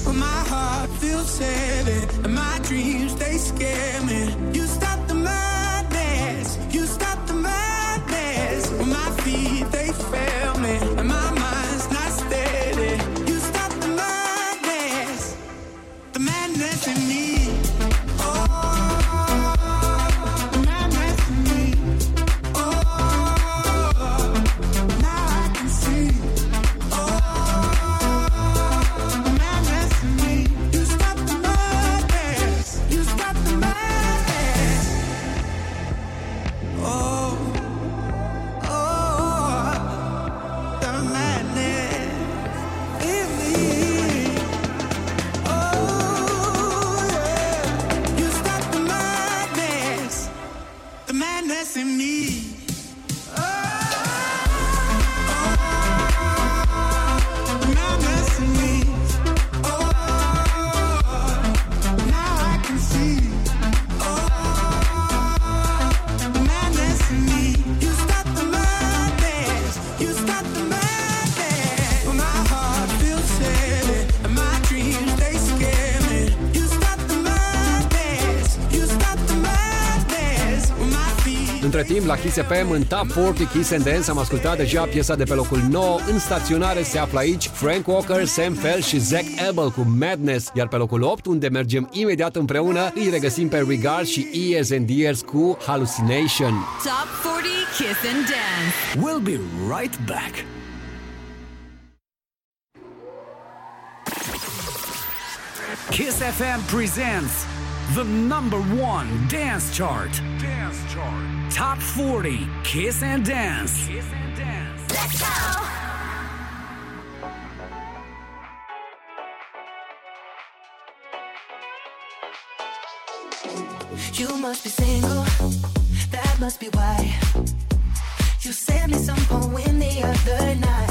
But my heart feels heavy, and my dreams they scare me. You stop revenim la Kiss FM în Top 40 Kiss and Dance. Am ascultat deja piesa de pe locul 9. În staționare se află aici Frank Walker, Sam Fell și Zack Abel cu Madness. Iar pe locul 8, unde mergem imediat împreună, îi regăsim pe Regard și Ears and Ears cu Hallucination. Top 40 Kiss and Dance. We'll be right back. Kiss FM presents the number one dance chart. Dance chart. Top 40 Kiss and Dance. Kiss and Dance. Let's go! You must be single, that must be why. You sent me some poem the other night.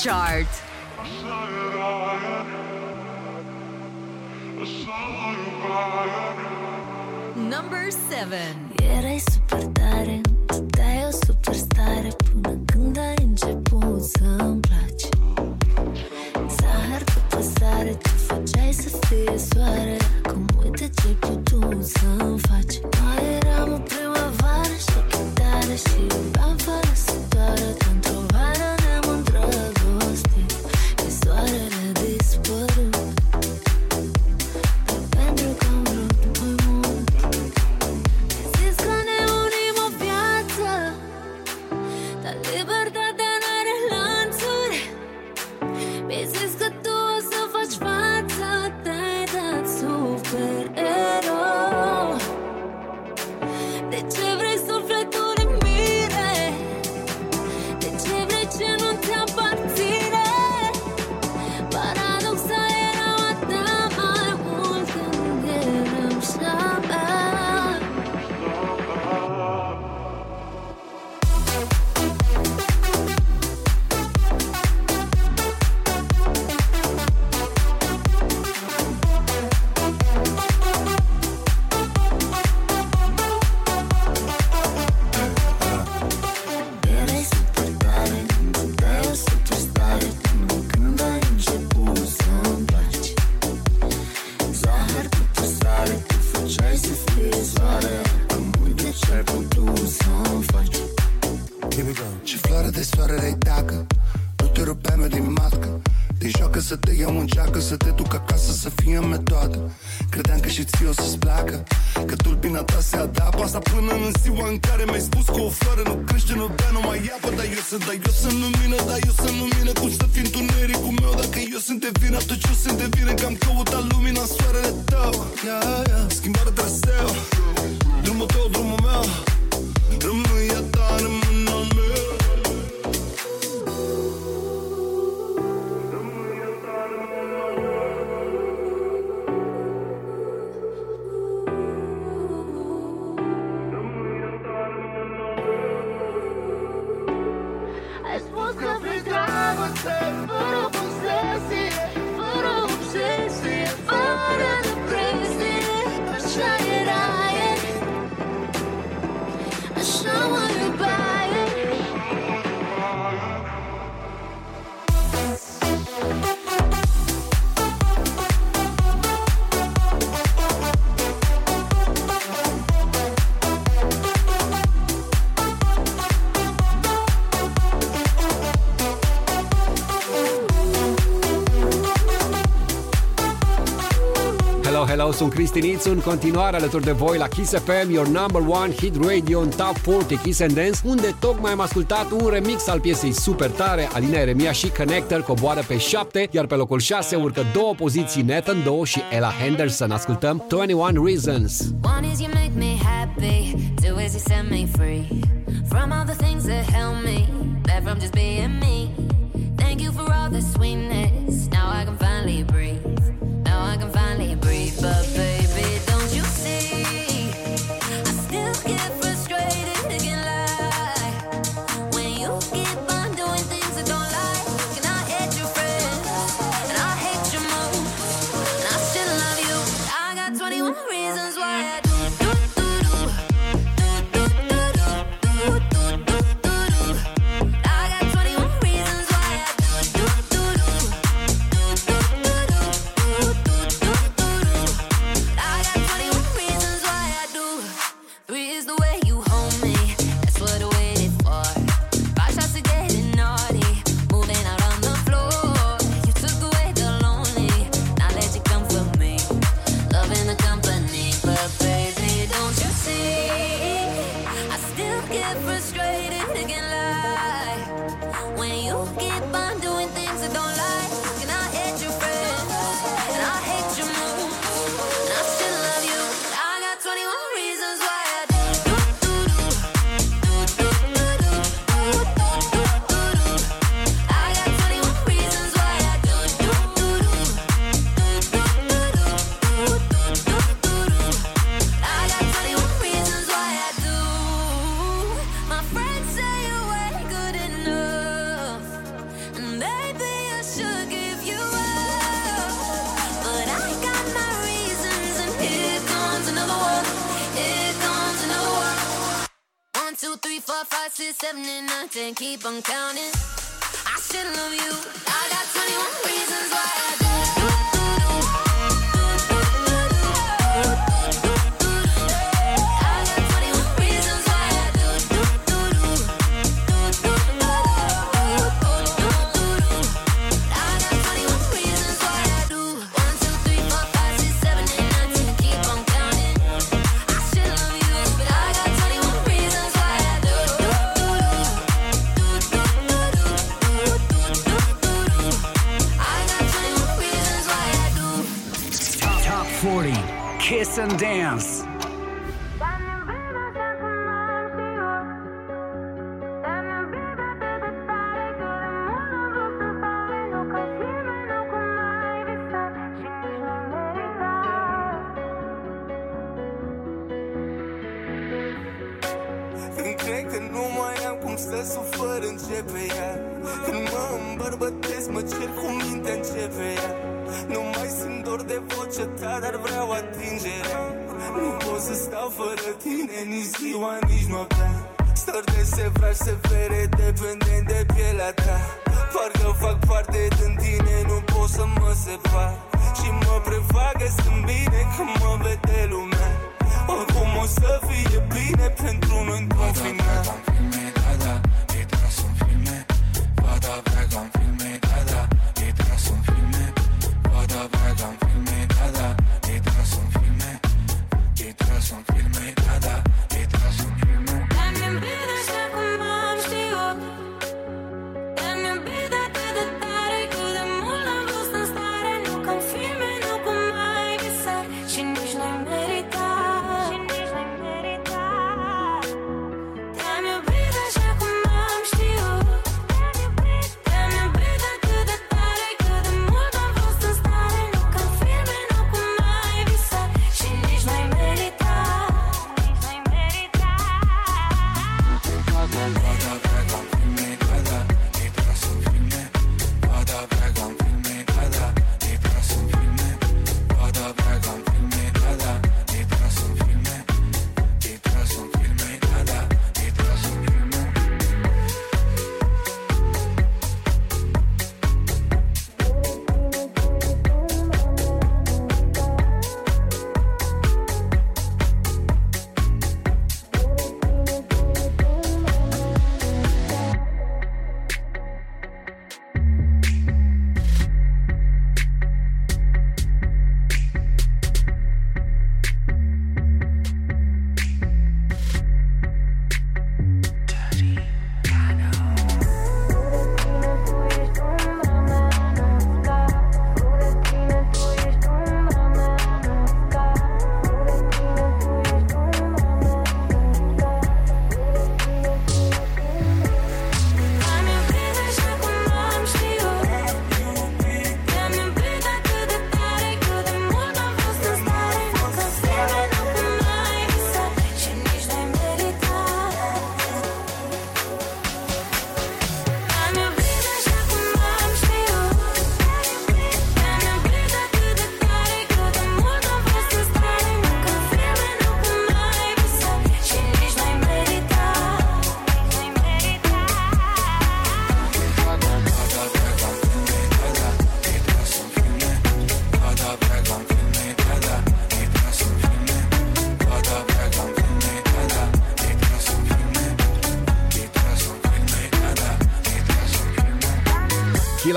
chart. Eu sunt Cristi Nițu, în continuare alături de voi la Kiss FM, your number one hit radio în Top 40 Kiss and Dance, unde tocmai am ascultat un remix al piesei super tare, Alina Eremia și Connector coboară pe 7, iar pe locul 6 urcă două poziții Nathan Doe și Ella Henderson. Ascultăm 21 Reasons. One is you make me happy, two is you set me free from all the things that help me, that from just being me. Thank you for all the sweetness, now I can finally breathe. I can finally breathe, but baby. departe Și mă prevagă sunt bine când mă vede lumea. Oricum o să fie bine pentru noi într-un final. Da, da, da, da, da, da, da, da, da, da, da,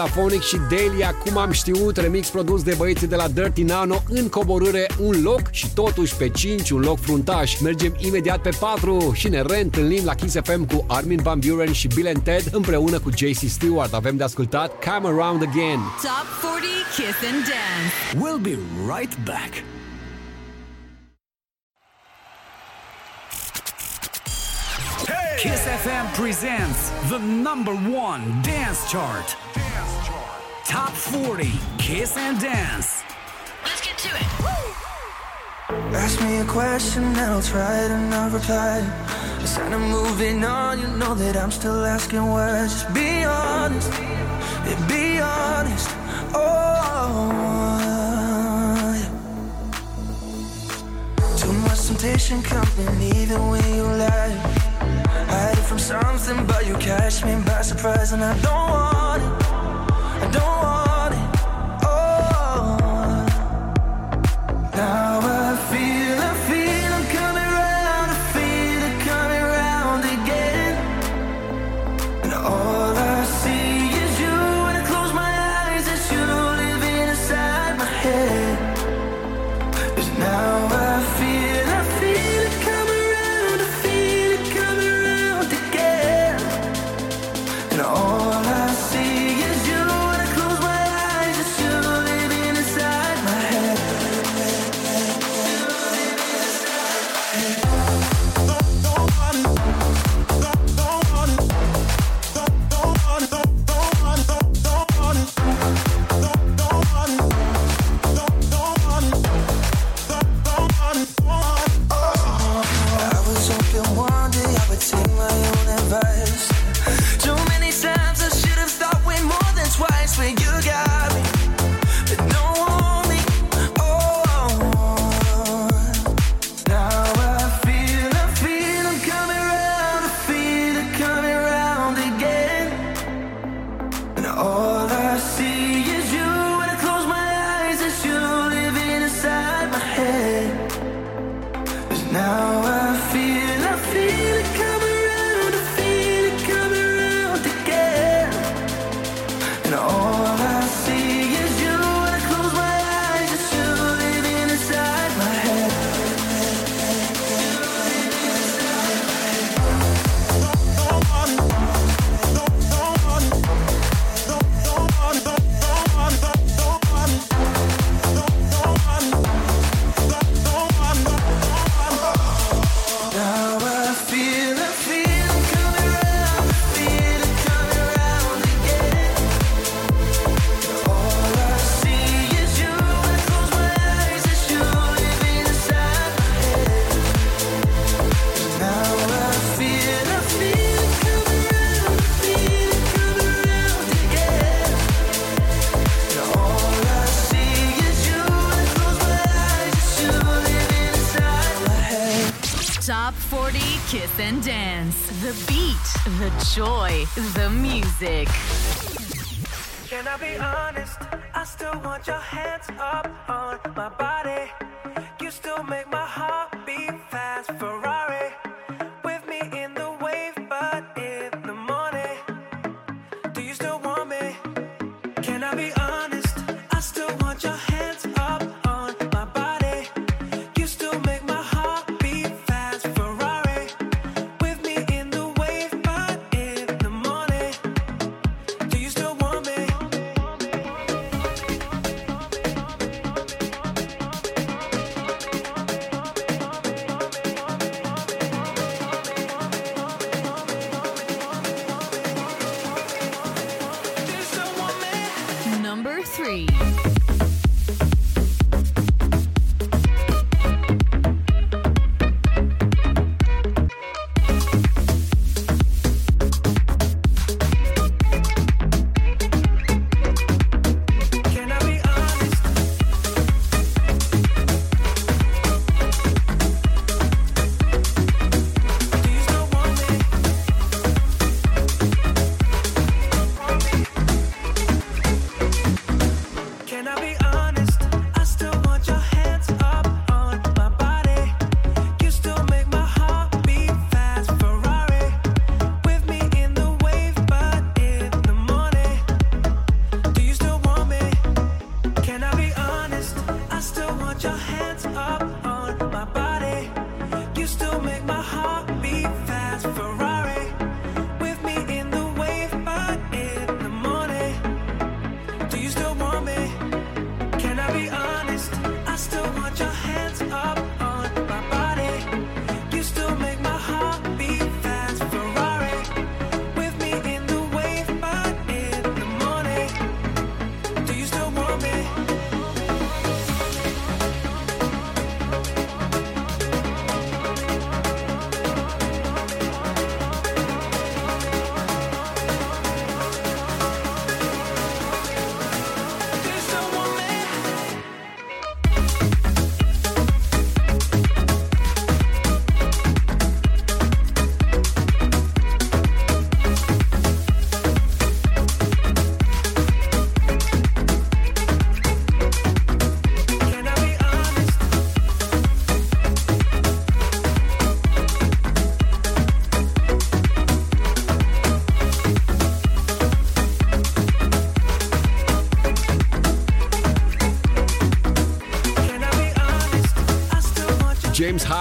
Phonic și Delia, cum am știut, remix produs de băieții de la Dirty Nano, în coborâre un loc și totuși pe 5 un loc fruntaș. Mergem imediat pe 4 și ne reîntâlnim la Kiss FM cu Armin Van Buren și Bill and Ted împreună cu JC Stewart. Avem de ascultat Come Around Again. Top 40 Kiss and Dance. We'll be right back. Kiss FM presents the number one dance chart. 40 Kiss and Dance. Let's get to it. Ask me a question and I'll try to not reply. I said reply. A sign of moving on, you know that I'm still asking words. Just be honest, yeah, be honest. Oh, yeah. too much temptation coming even when you lie. Hide from something, but you catch me by surprise, and I don't want.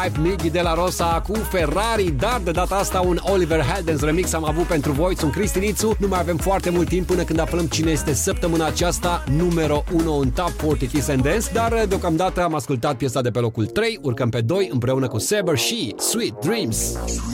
James Hype, Miggy de la Rosa cu Ferrari, dar de data asta un Oliver Heldens remix am avut pentru voi. Sunt Cristinițu, nu mai avem foarte mult timp până când aflăm cine este săptămâna aceasta numero 1 în Top 40 Kiss and Dance, dar deocamdată am ascultat piesa de pe locul 3, urcăm pe 2 împreună cu Saber și Sweet Dreams. dreams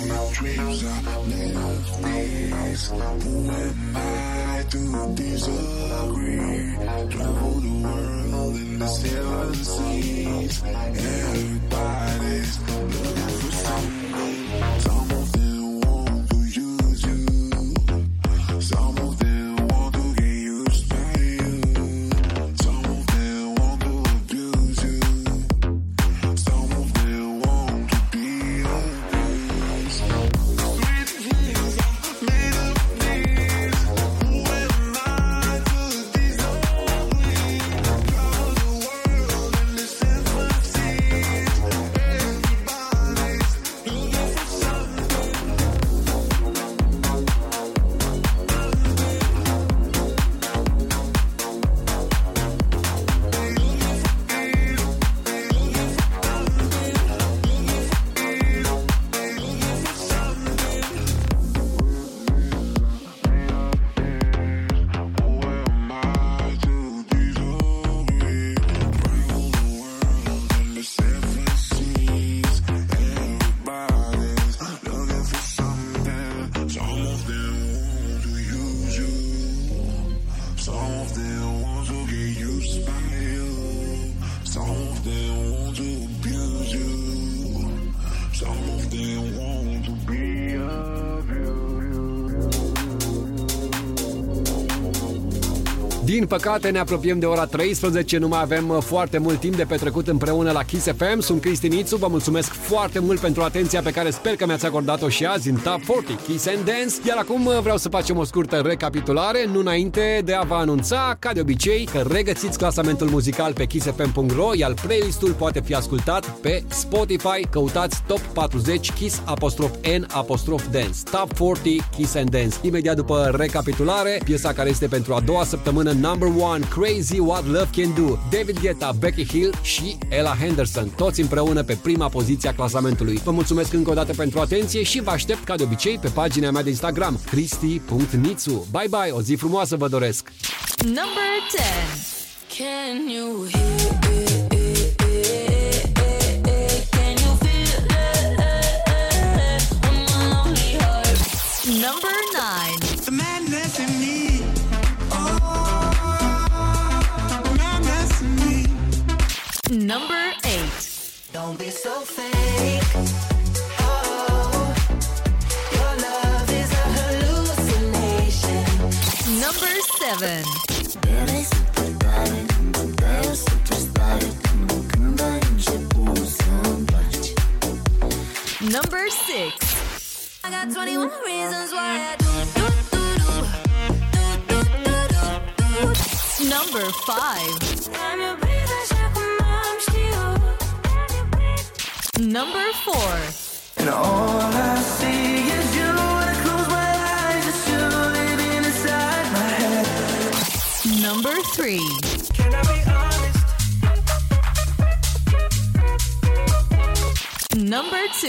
păcate ne apropiem de ora 13, nu mai avem uh, foarte mult timp de petrecut împreună la Kiss FM. Sunt Cristinițu, vă mulțumesc foarte mult pentru atenția pe care sper că mi-ați acordat-o și azi în Top 40 Kiss and Dance. Iar acum uh, vreau să facem o scurtă recapitulare, nu înainte de a vă anunța, ca de obicei, că regăsiți clasamentul muzical pe kissfm.ro, iar playlistul poate fi ascultat pe Spotify. Căutați Top 40 Kiss apostrof N apostrof Dance. Top 40 Kiss and Dance. Imediat după recapitulare, piesa care este pentru a doua săptămână number one, Crazy What Love Can Do, David Guetta, Becky Hill și Ella Henderson, toți împreună pe prima poziție a clasamentului. Vă mulțumesc încă o dată pentru atenție și vă aștept ca de obicei pe pagina mea de Instagram, cristi.nițu. Bye bye, o zi frumoasă vă doresc! Number 10. Can you hear Number 3. Can I be honest? Number 2.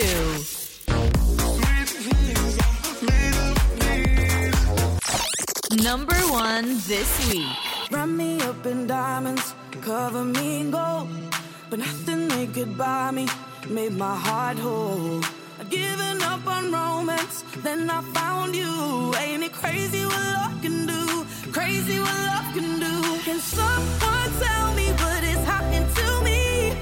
Number 1 this week. Wrap me up in diamonds, cover me in gold. But nothing they could buy me made my heart whole. I'd given up on romance, then I found you. Ain't it crazy can do? Crazy what love can do. Can someone tell me what is happening to me?